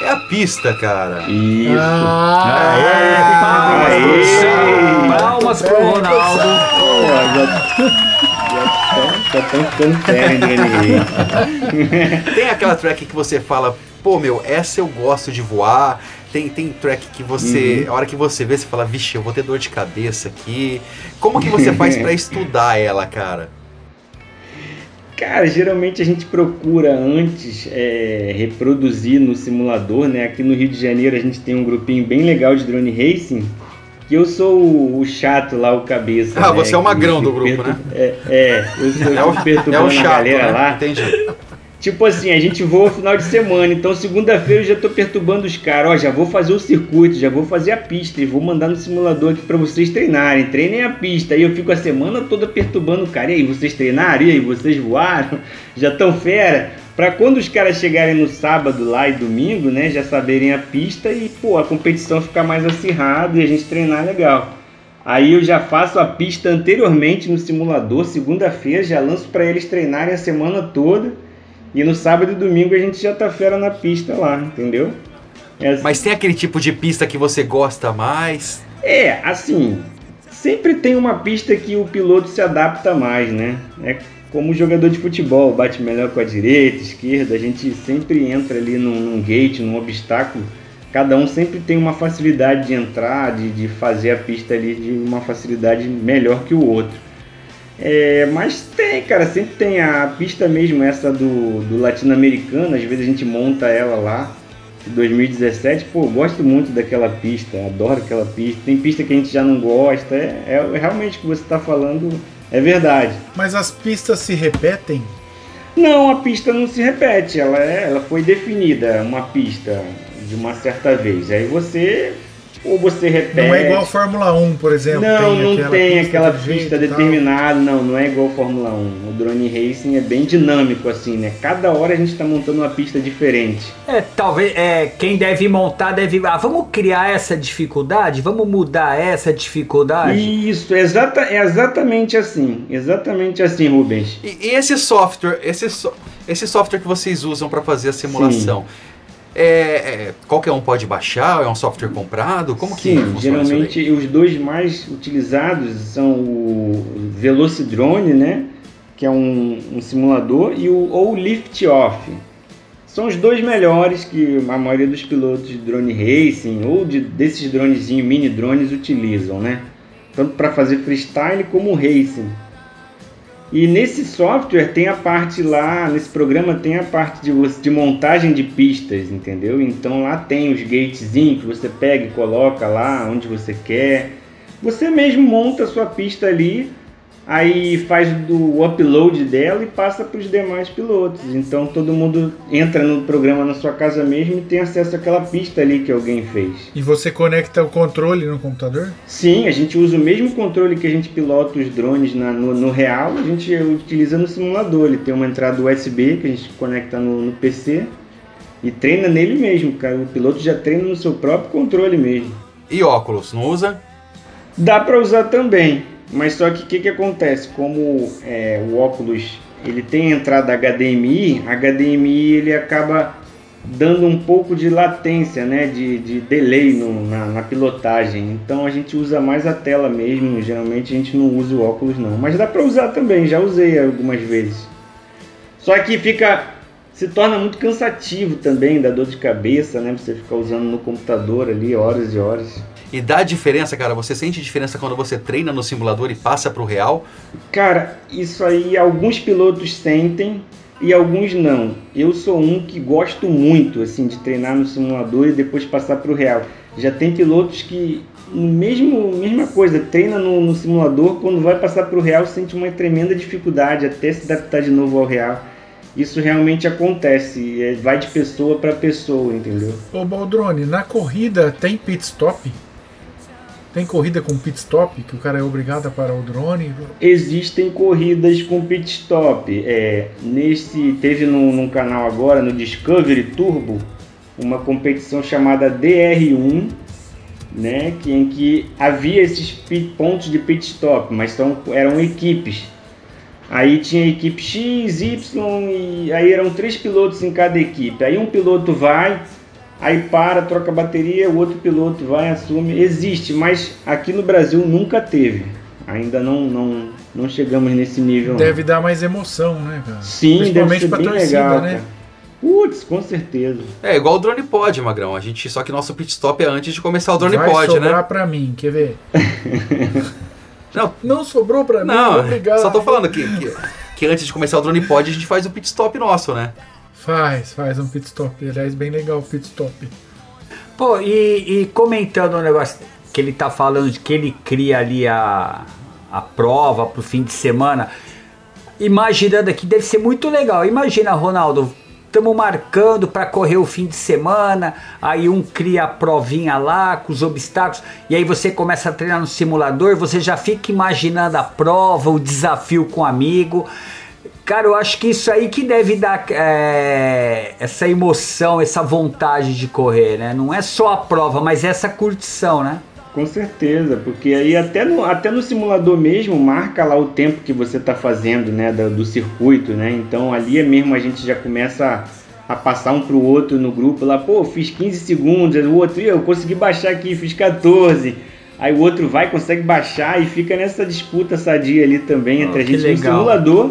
É a pista, cara. Isso. Ah, Palmas pro Ronaldo. Já estão ficando sério nele. Tem aquela track que você fala, pô meu, essa eu gosto de voar. Tem, tem track que você, Uhum. a hora que você vê, você fala, vixe, eu vou ter dor de cabeça aqui. Como que você faz pra estudar ela, cara? Cara, geralmente a gente procura antes é, reproduzir no simulador, né? Aqui no Rio de Janeiro a gente tem um grupinho bem legal de drone racing. Que eu sou o, chato lá, o cabeça. Ah, né, você é o magrão do grupo, pertur- É, é, eu sou É o- perturbando é o a galera né? lá. Entendi. Tipo assim, a gente voa final de semana, então segunda-feira eu já tô perturbando os caras, ó, já vou fazer o circuito, já vou fazer a pista e vou mandar no simulador aqui pra vocês treinarem. Treinem a pista. Aí eu fico a semana toda perturbando o cara. E aí, vocês treinaram? E aí, vocês voaram? Já tão fera? Pra quando os caras chegarem no sábado lá e domingo, né, já saberem a pista e, pô, a competição ficar mais acirrada e a gente treinar legal. Aí eu já faço a pista anteriormente no simulador, segunda-feira, já lanço pra eles treinarem a semana toda. E no sábado e domingo a gente já tá fera na pista lá, entendeu? É, Mas tem aquele tipo de pista que você gosta mais? é, assim, sempre tem uma pista que o piloto se adapta mais, né? É como jogador de futebol, bate melhor com a direita, esquerda, a gente sempre entra ali num, num gate, num obstáculo. Cada um sempre tem uma facilidade de entrar, de, de fazer a pista ali de uma facilidade melhor que o outro. É, mas tem, cara, sempre tem a pista mesmo, essa do, do latino-americano, às vezes a gente monta ela lá. de 2017, pô, gosto muito daquela pista, adoro aquela pista. Tem pista que a gente já não gosta, é, é realmente o que você está falando, é verdade. Mas as pistas se repetem? Não, a pista não se repete, ela, é, ela foi definida, uma pista de uma certa vez. Aí você, ou você repete. Não é igual a Fórmula 1, por exemplo. Não, não aquela tem pista aquela pista determinada, não, não é igual a Fórmula 1. O drone racing é bem dinâmico assim, né? Cada hora a gente está montando uma pista diferente. É, talvez é, quem deve montar deve. Ah, vamos criar essa dificuldade? Vamos mudar essa dificuldade? Isso, exata, é exatamente assim, exatamente assim, Rubens. E, e esse software, esse, so- esse software que vocês usam para fazer a simulação, é, é- qualquer um pode baixar? É um software comprado? Como que Sim, funciona isso daí? geralmente os dois mais utilizados são o Velocidrone, né? Que é um, um simulador, e o, ou o Lift Off. São os dois melhores que a maioria dos pilotos de drone racing ou de, desses dronezinhos, mini drones, utilizam, né? Tanto para fazer freestyle como racing. E nesse software tem a parte lá, nesse programa tem a parte de, de montagem de pistas, entendeu? Então lá tem os gatezinhos que você pega e coloca lá onde você quer. Você mesmo monta a sua pista ali, aí faz do upload dela e passa para os demais pilotos. Então todo mundo entra no programa na sua casa mesmo e tem acesso àquela pista ali que alguém fez. E você conecta o controle no computador? Sim, a gente usa o mesmo controle que a gente pilota os drones na- no, no real, a gente utiliza no simulador. Ele tem uma entrada USB que a gente conecta no, no PC e treina nele mesmo, cara. O piloto já treina no seu próprio controle mesmo. E óculos, não usa? Dá para usar também, mas só que o que, que acontece? Como é, o óculos ele tem entrada HDMI, HDMI ele acaba dando um pouco de latência, né, de, de delay no- na, na pilotagem. Então a gente usa mais a tela mesmo. Geralmente a gente não usa o óculos não, mas dá para usar também. Já usei algumas vezes. Só que fica se torna muito cansativo também, dá dor de cabeça, né? Você ficar usando no computador ali horas e horas. E dá diferença, cara? Você sente diferença quando você treina no simulador e passa pro real? Cara, isso aí alguns pilotos sentem e alguns não. Eu sou um que gosto muito assim de treinar no simulador e depois passar para o real. Já tem pilotos que no mesmo mesma coisa treina no, no simulador quando vai passar para o real sente uma tremenda dificuldade até se adaptar de novo ao real. Isso realmente acontece, é, vai de pessoa para pessoa, entendeu? Ô Baldrone, na corrida tem pit stop? Tem corrida com pit stop que o cara é obrigado a parar o drone? Existem corridas com pit stop. É, nesse teve num, num canal agora no Discovery Turbo uma competição chamada DR1, né, que, em que havia esses pit- pontos de pit stop, mas eram equipes. Aí tinha equipe X, Y e aí eram três pilotos em cada equipe. Aí um piloto vai, aí para, troca a bateria, o outro piloto vai, assume. Existe, mas aqui no Brasil nunca teve. Ainda não, não, não chegamos nesse nível. não. Deve dar mais emoção, né, cara? Sim, deve Principalmente ser pra bem torcida, legal, né? cara. Putz, com certeza. É igual o drone pod, Magrão. A gente, só que nosso pit stop é antes de começar o drone Vai pod, sobrar né? pra mim, quer ver? Não, Não sobrou pra mim, não, obrigado. só tô falando que, que, que antes de começar o drone pod a gente faz o pit stop nosso, né? Faz, faz um pit stop. Aliás, bem legal o pit stop. Pô, e, e comentando um negócio que ele tá falando de que ele cria ali a, a prova pro fim de semana. Imaginando aqui, deve ser muito legal. Imagina, Ronaldo, estamos marcando para correr o fim de semana, aí um cria a provinha lá com os obstáculos, e aí você começa a treinar no simulador, você já fica imaginando a prova, o desafio com o amigo. Cara, eu acho que isso aí que deve dar é, essa emoção, essa vontade de correr, né? Não é só a prova, mas essa curtição, né? Com certeza, porque aí até no, até no simulador mesmo marca lá o tempo que você está fazendo, né, do, do circuito, né? Então ali é mesmo a gente já começa a, a passar um pro outro no grupo lá, pô, fiz 15 segundos, o outro, "Ih, eu consegui baixar aqui, fiz 14. Aí o outro vai, consegue baixar e fica nessa disputa sadia ali também Oh, entre a gente no simulador.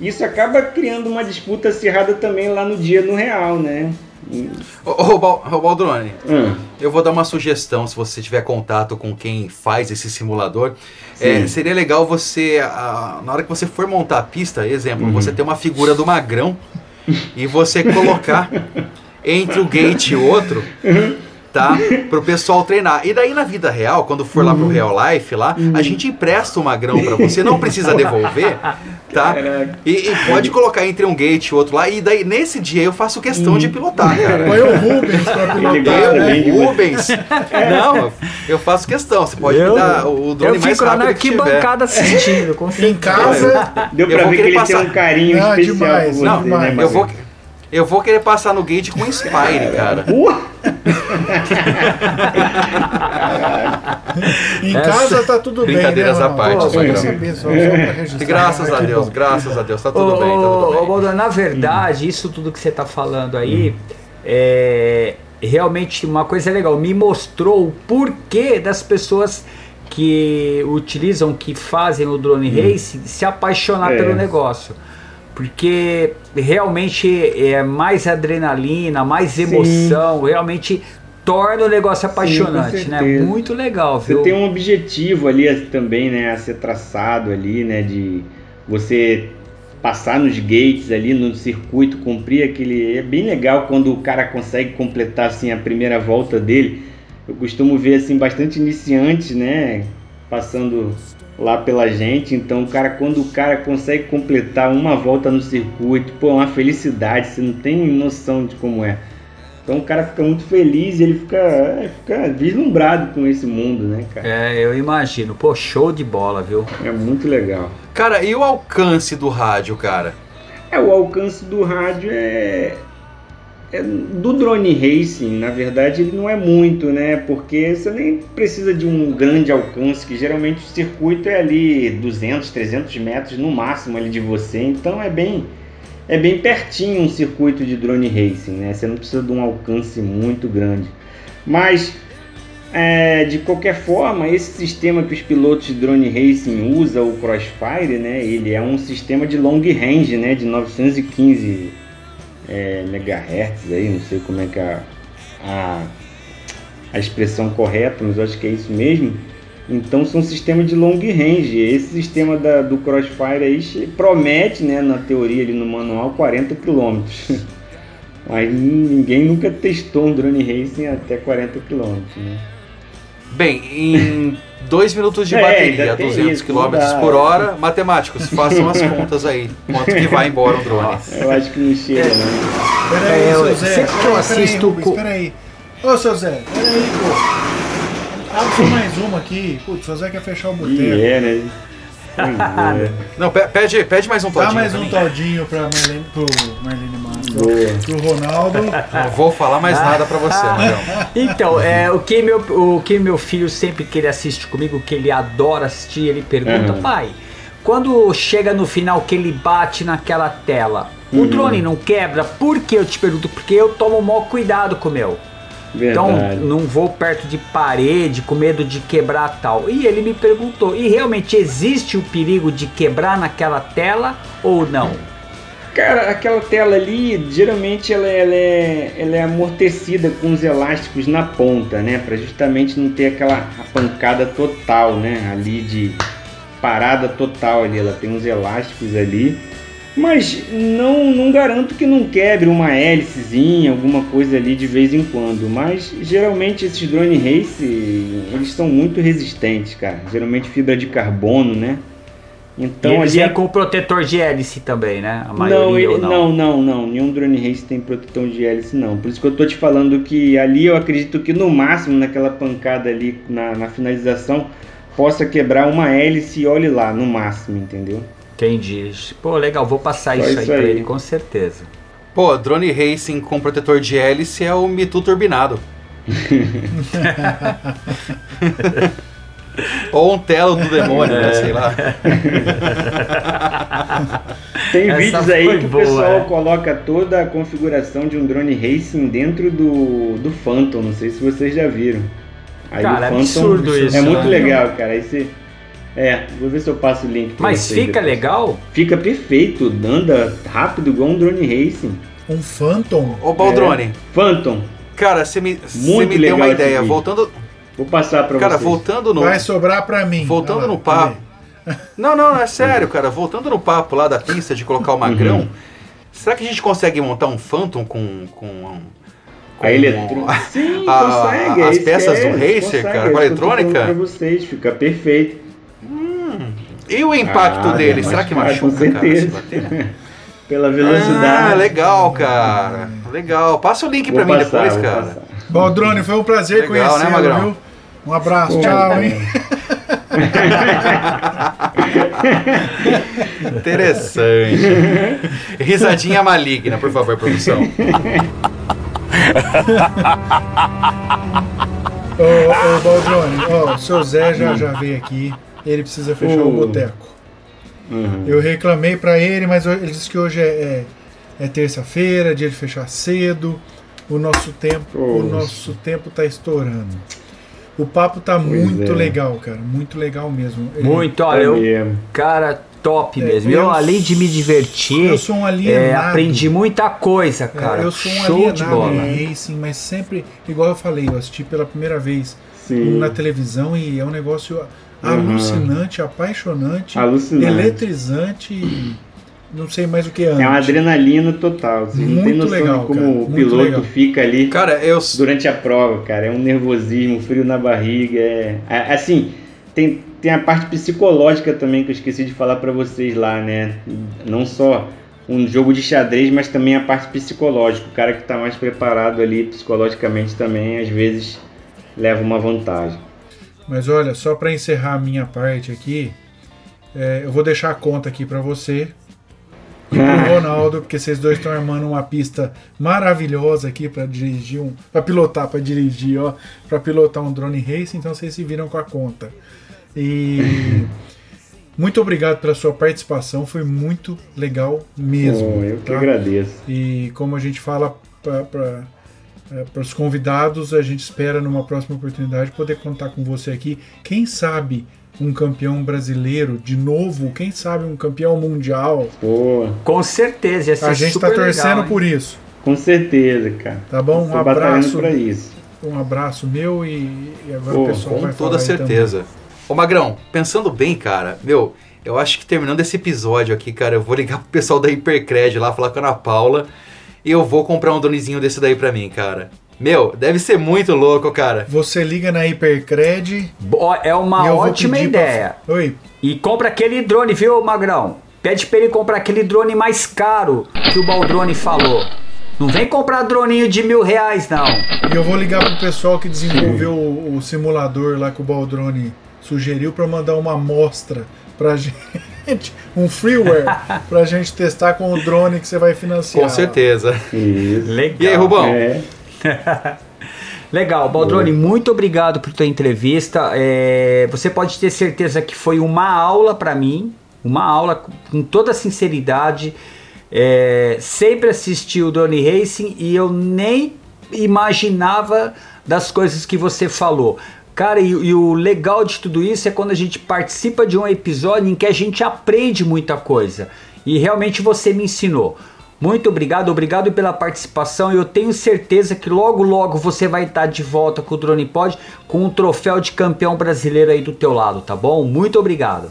Isso acaba criando uma disputa acirrada também lá no dia no real, né? Ô, ô, Bal- ô, Baldrone, Hum. eu vou dar uma sugestão se você tiver contato com quem faz esse simulador. É, seria legal você, ah, na hora que você for montar a pista, exemplo, Uhum. você ter uma figura do magrão e você colocar entre o gate e o outro, tá? Pro pessoal treinar. E daí na vida real, quando for lá pro Uhum. Real Life lá, a gente empresta o magrão pra você, não precisa devolver, tá? E, e pode colocar entre um gate e outro lá, e daí nesse dia eu faço questão de pilotar, cara. Põe o Rubens pra pilotar, gosta né? O. Rubens. Não, eu faço questão. Você pode me dar o drone eu mais fico lá na rápido que tiver. arquibancada assistindo, com Em casa, Deu Eu pra ver que ele passar- tem um carinho Não, especial demais, você, não, né. Eu vou, eu vou querer passar no gate com Inspire, cara. em Essa- casa tá tudo bem, né, Brincadeiras à parte, Pô, Magrão. saber, só, só pra registrar. Graças Ah, a Deus, graças a Deus. Tá tudo Ô, bem, tá ô, tudo ô, bem. Na verdade, isso tudo que você está falando aí é realmente uma coisa legal. Me mostrou o porquê das pessoas que utilizam, que fazem o drone racing, se apaixonar É. pelo negócio. Porque realmente é mais adrenalina, mais emoção, realmente torna o negócio apaixonante, né? certeza. Muito legal, Você viu? tem um objetivo ali a- também, né, a ser traçado ali, né, de você passar nos gates ali no circuito, cumprir aquele, é bem legal quando o cara consegue completar assim a primeira volta dele. Eu costumo ver assim bastante iniciantes, né, passando lá pela gente. Então, o cara quando o cara consegue completar uma volta no circuito, pô, é uma felicidade, você não tem noção de como é. Então o cara fica muito feliz e ele fica, é, fica vislumbrado com esse mundo, né, cara? É, eu imagino. Pô, show de bola, viu? É muito legal. Cara, e o alcance do rádio, cara? É, o alcance do rádio é- do drone racing, na verdade, ele não é muito, né? Porque você nem precisa de um grande alcance, que geralmente o circuito é ali 200, 300 metros no máximo ali de você, então é bem é bem pertinho um circuito de drone racing, né? Você não precisa de um alcance muito grande. Mas é, de qualquer forma, esse sistema que os pilotos de drone racing usam, o Crossfire, né? Ele é um sistema de long range, né? De 915 é, megahertz aí, não sei como é que é a, a, a expressão correta, mas eu acho que é isso mesmo. Então são sistemas de long range. Esse sistema da- do Crossfire aí promete, né, na teoria ali no manual, 40 km. Mas ninguém nunca testou um drone racing até 40 km, né? Bem, em 2 minutos de É, bateria, tem 200 isso, km por hora, matemáticos, façam as contas aí. Quanto que vai embora um drone? Eu acho que não chega, não. Peraí, É, eu- seu Zé. sempre que eu assisto peraí, Rubens, peraí. Ô, seu Zé, peraí, pô. Abre só mais uma aqui. Putz, o seu Zé quer fechar o boteco. E é, né? É. Não, pe- pede, pede mais um Dá todinho. mais pra um todinho pra Marlene, pro Marlene Matos, pro Ronaldo. Não vou falar mais nada pra você. Então, é, o, que meu, o que meu filho sempre que ele assiste comigo, que ele adora assistir, ele pergunta, Uhum. pai, quando chega no final que ele bate naquela tela, o Uhum. drone não quebra? Por que eu te pergunto? Porque eu tomo o maior cuidado com o meu. Então, Verdade. não vou perto de parede com medo de quebrar tal. E ele me perguntou: e realmente existe o perigo de quebrar naquela tela ou não? Cara, aquela tela ali, geralmente ela, ela é, ela é amortecida com os elásticos na ponta, né? Pra justamente não ter aquela pancada total, né? Ali de parada total ali. Ela tem uns elásticos ali. Mas não, não garanto que não quebre uma hélicezinha, alguma coisa ali de vez em quando. Mas geralmente esses drone race, eles são muito resistentes, cara. Geralmente fibra de carbono, né? Então e eles ali com o protetor de hélice também, né? A maioria não, ele, não, não, não. Nenhum drone race tem proteção de hélice, não. Por isso que eu tô te falando que ali eu acredito que no máximo, naquela pancada ali na, na finalização, possa quebrar uma hélice e olhe lá, no máximo, entendeu? Entendi. Pô, legal, vou passar Só isso, aí isso pra aí. ele, com certeza. Pô, drone racing com protetor de hélice é o Mitu turbinado. Ou um telo do demônio, né? Sei lá. Tem Essa vídeos aí que boa, o pessoal é. coloca toda a configuração de um drone racing dentro do, do Phantom. Não sei se vocês já viram. Aí Cara, é absurdo isso, É muito né? legal, cara. Aí você. É, vou ver se eu passo o link pra Mas fica depois. legal? Fica perfeito, anda rápido igual um drone racing. Um Phantom. Ô, Baldrone, Phantom, cara, você me, você Muito me deu uma ideia. vídeo. Voltando, vou passar pra cara, vocês. voltando no. Vai sobrar pra mim. Voltando lá, no papo. Não, não, é sério, Uhum. cara. Voltando no papo lá da pista de colocar o magrão, será que a gente consegue montar um Phantom com. com, com A eletrônica. Sim, a- consegue. é as peças é, do Racer, consegue, cara, é com a eletrônica? Pra vocês, fica perfeito. E o impacto Ah, dele, será que machuca, com cara? se certeza. bater? Pela velocidade. Ah, legal, cara. Legal. Passa o link Vou pra mim passar, depois, vou cara. passar. Baldrone, foi um prazer Legal, né, conhecê-lo, Magrão? viu? Um abraço, Pô, tchau, hein? Interessante. Risadinha maligna, por favor, produção. Ô, ô Baldrone, ó, o seu Zé já, já veio aqui. Ele precisa fechar o Ô. boteco. Uhum. Eu reclamei pra ele, mas ele disse que hoje é, é, é terça-feira, dia de fechar cedo. O nosso tempo, o nosso tempo tá estourando. O papo tá muito é. legal, cara. Muito legal mesmo. Ele- Muito, olha, É eu, mesmo. cara, top É, mesmo. eu Eu, além de me divertir, eu sou um é, alienado. aprendi muita coisa, É, cara. eu sou um Show de alienado bola. em racing, mas sempre, igual eu falei, eu assisti pela primeira vez Sim. na televisão e é um negócio alucinante, apaixonante, Alucinante. eletrizante e não sei mais o que antes. É uma adrenalina total. Vocês não tem Muito noção legal, de como cara, o muito piloto legal. fica ali Cara, eu. durante a prova, cara. É um nervosismo, um frio na barriga. É... é- Assim, tem, tem a parte psicológica também que eu esqueci de falar pra vocês lá, né? Não só um jogo de xadrez, mas também a parte psicológica. O cara que tá mais preparado ali psicologicamente também, às vezes, leva uma vantagem. Mas olha, só para encerrar a minha parte aqui, é, eu vou deixar a conta aqui para você e pro Ronaldo, porque vocês dois estão armando uma pista maravilhosa aqui para dirigir um, para pilotar, para dirigir, ó, para pilotar um drone racing, então vocês se viram com a conta. E muito obrigado pela sua participação, foi muito legal mesmo. Bom, eu que tá? agradeço. E como a gente fala para os convidados, a gente espera numa próxima oportunidade poder contar com você aqui. Quem sabe um campeão brasileiro de novo, quem sabe um campeão mundial. Pô, Com certeza, ia ser A gente super tá torcendo legal, por isso. com certeza, cara. Tá bom? Um abraço. pra isso. Um abraço meu e, e agora Pô, o pessoal Com vai toda certeza. Ô Magrão, pensando bem, cara, meu, eu acho que terminando esse episódio aqui, cara, eu vou ligar pro pessoal da Hipercred lá, falar com a Ana Paula, e eu vou comprar um dronezinho desse daí pra mim, cara. Meu, deve ser muito louco, cara. Você liga na Hipercred. Bo- É uma ótima pedir pra- ideia. Oi. E compra aquele drone, viu, Magrão? Pede pra ele comprar aquele drone mais caro que o Baldrone falou. Não vem comprar droninho de mil reais, não. E eu vou ligar pro pessoal que desenvolveu o, o simulador lá que o Baldrone sugeriu para mandar uma amostra pra gente, um freeware pra gente testar com o drone que você vai financiar. Com certeza. Isso. Legal. E aí, Rubão? É. Legal, Baldrone, muito obrigado por tua entrevista. É, você pode ter certeza que foi uma aula para mim, uma aula com toda sinceridade. É, sempre assisti o Drone Racing e eu nem imaginava das coisas que você falou. Cara, e, e o legal de tudo isso é quando a gente participa de um episódio em que a gente aprende muita coisa. E realmente você me ensinou. Muito obrigado, obrigado pela participação. Eu tenho certeza que logo, logo você vai estar de volta com o Drone Pod com um troféu de campeão brasileiro aí do teu lado, tá bom? Muito obrigado.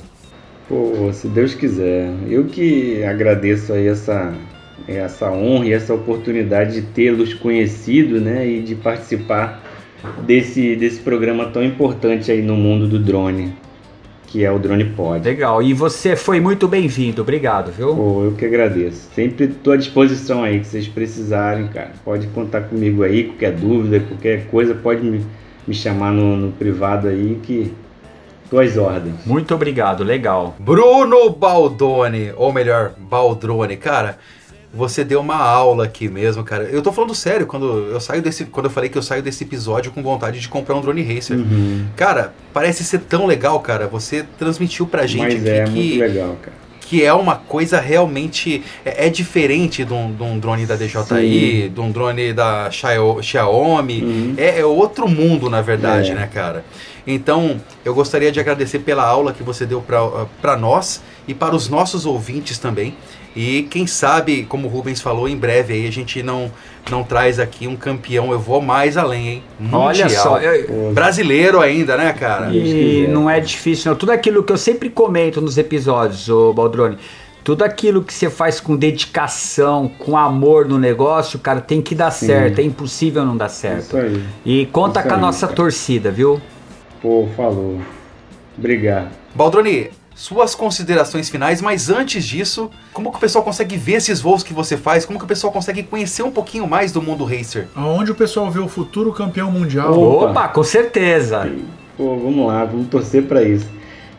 Pô, se Deus quiser. Eu que agradeço aí essa, essa honra e essa oportunidade de tê-los conhecido, né? E de participar desse, desse programa tão importante aí no mundo do drone, que é o Drone Pod. Legal. E você foi muito bem-vindo. Obrigado, viu? Pô, eu que agradeço. Sempre estou à disposição aí, que vocês precisarem, cara. Pode contar comigo aí, qualquer dúvida, qualquer coisa, pode me, me chamar no, no privado aí que tô às ordens. Muito obrigado, legal. Bruno Baldoni, ou melhor, Baldrone, cara, você deu uma aula aqui mesmo, cara. Eu tô falando sério quando eu saio desse, quando eu falei que eu saio desse episódio com vontade de comprar um drone racer. Uhum. Cara, parece ser tão legal, cara. Você transmitiu pra gente Mas aqui é que, muito legal, cara. que é uma coisa realmente é, é diferente de um, de um drone da DJI, de um drone da Xiao- Xiaomi. Uhum. É, é outro mundo, na verdade, É. né, cara? Então, eu gostaria de agradecer pela aula que você deu para nós e para os nossos ouvintes também. E quem sabe, como o Rubens falou, em breve aí a gente não, não traz aqui um campeão. Eu vou mais além, hein? Olha Mundial. só, eu- Brasileiro ainda, né, cara? E não é difícil, não. Tudo aquilo que eu sempre comento nos episódios, ô Baldrone, tudo aquilo que você faz com dedicação, com amor no negócio, cara, tem que dar certo. É impossível não dar certo. Isso aí. E conta Isso com a aí, nossa cara. torcida, viu? Pô, falou. Obrigado. Baldroni, suas considerações finais, mas antes disso, como que o pessoal consegue ver esses voos que você faz? Como que o pessoal consegue conhecer um pouquinho mais do mundo racer? Aonde o pessoal vê o futuro campeão mundial. Opa. Opa, com certeza. Pô, vamos lá, vamos torcer para isso.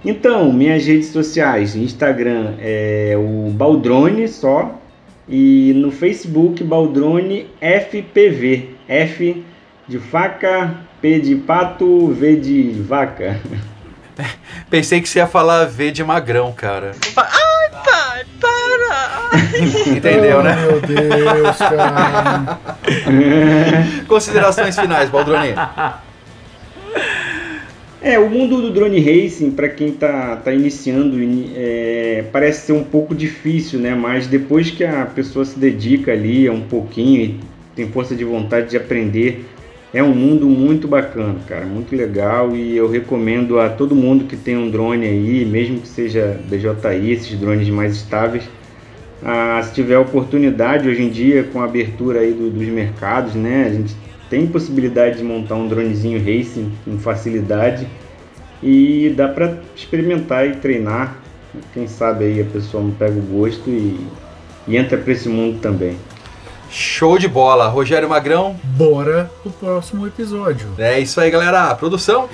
Então, minhas redes sociais, Instagram é o Baldrone só e no Facebook Baldrone FPV, F de faca, P de pato, V de vaca. Pensei que você ia falar V de magrão, cara. Ai, pai, para! Entendeu, Oh, né? Meu Deus, cara. Considerações finais, Baldroni. É, o mundo do drone racing, para quem tá, tá iniciando, é, parece ser um pouco difícil, né? Mas depois que a pessoa se dedica ali um pouquinho e tem força de vontade de aprender, é um mundo muito bacana, cara, muito legal e eu recomendo a todo mundo que tem um drone aí, mesmo que seja DJI, esses drones mais estáveis, a, se tiver oportunidade hoje em dia com a abertura aí do, dos mercados, né? A gente tem possibilidade de montar um dronezinho racing com facilidade e dá para experimentar e treinar. Quem sabe aí a pessoa não pega o gosto e, e entra para esse mundo também. Show de bola, Rogério Magrão. Bora pro próximo episódio. É isso aí, galera. Produção.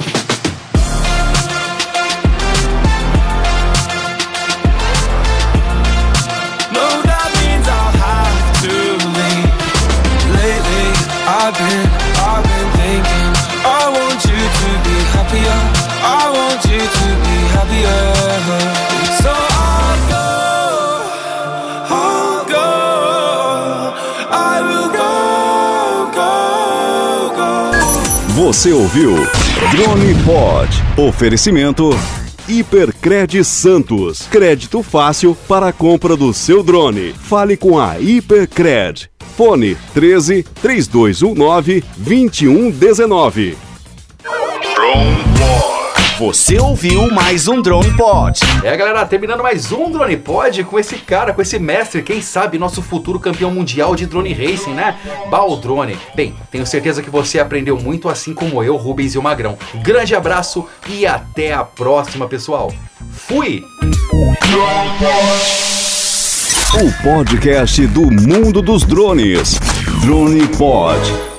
Você ouviu Drone Pod. Oferecimento Hipercred Santos. Crédito fácil para a compra do seu drone. Fale com a Hipercred. Fone 13 3219 2119. Drone. Você ouviu mais um Drone Pod. É, galera, terminando mais um Drone Pod com esse cara, com esse mestre, quem sabe nosso futuro campeão mundial de drone racing, né? Baldrone. Bem, tenho certeza que você aprendeu muito assim como eu, Rubens e o Magrão. Grande abraço e até a próxima, pessoal. Fui! O podcast do mundo dos drones. Drone Pod.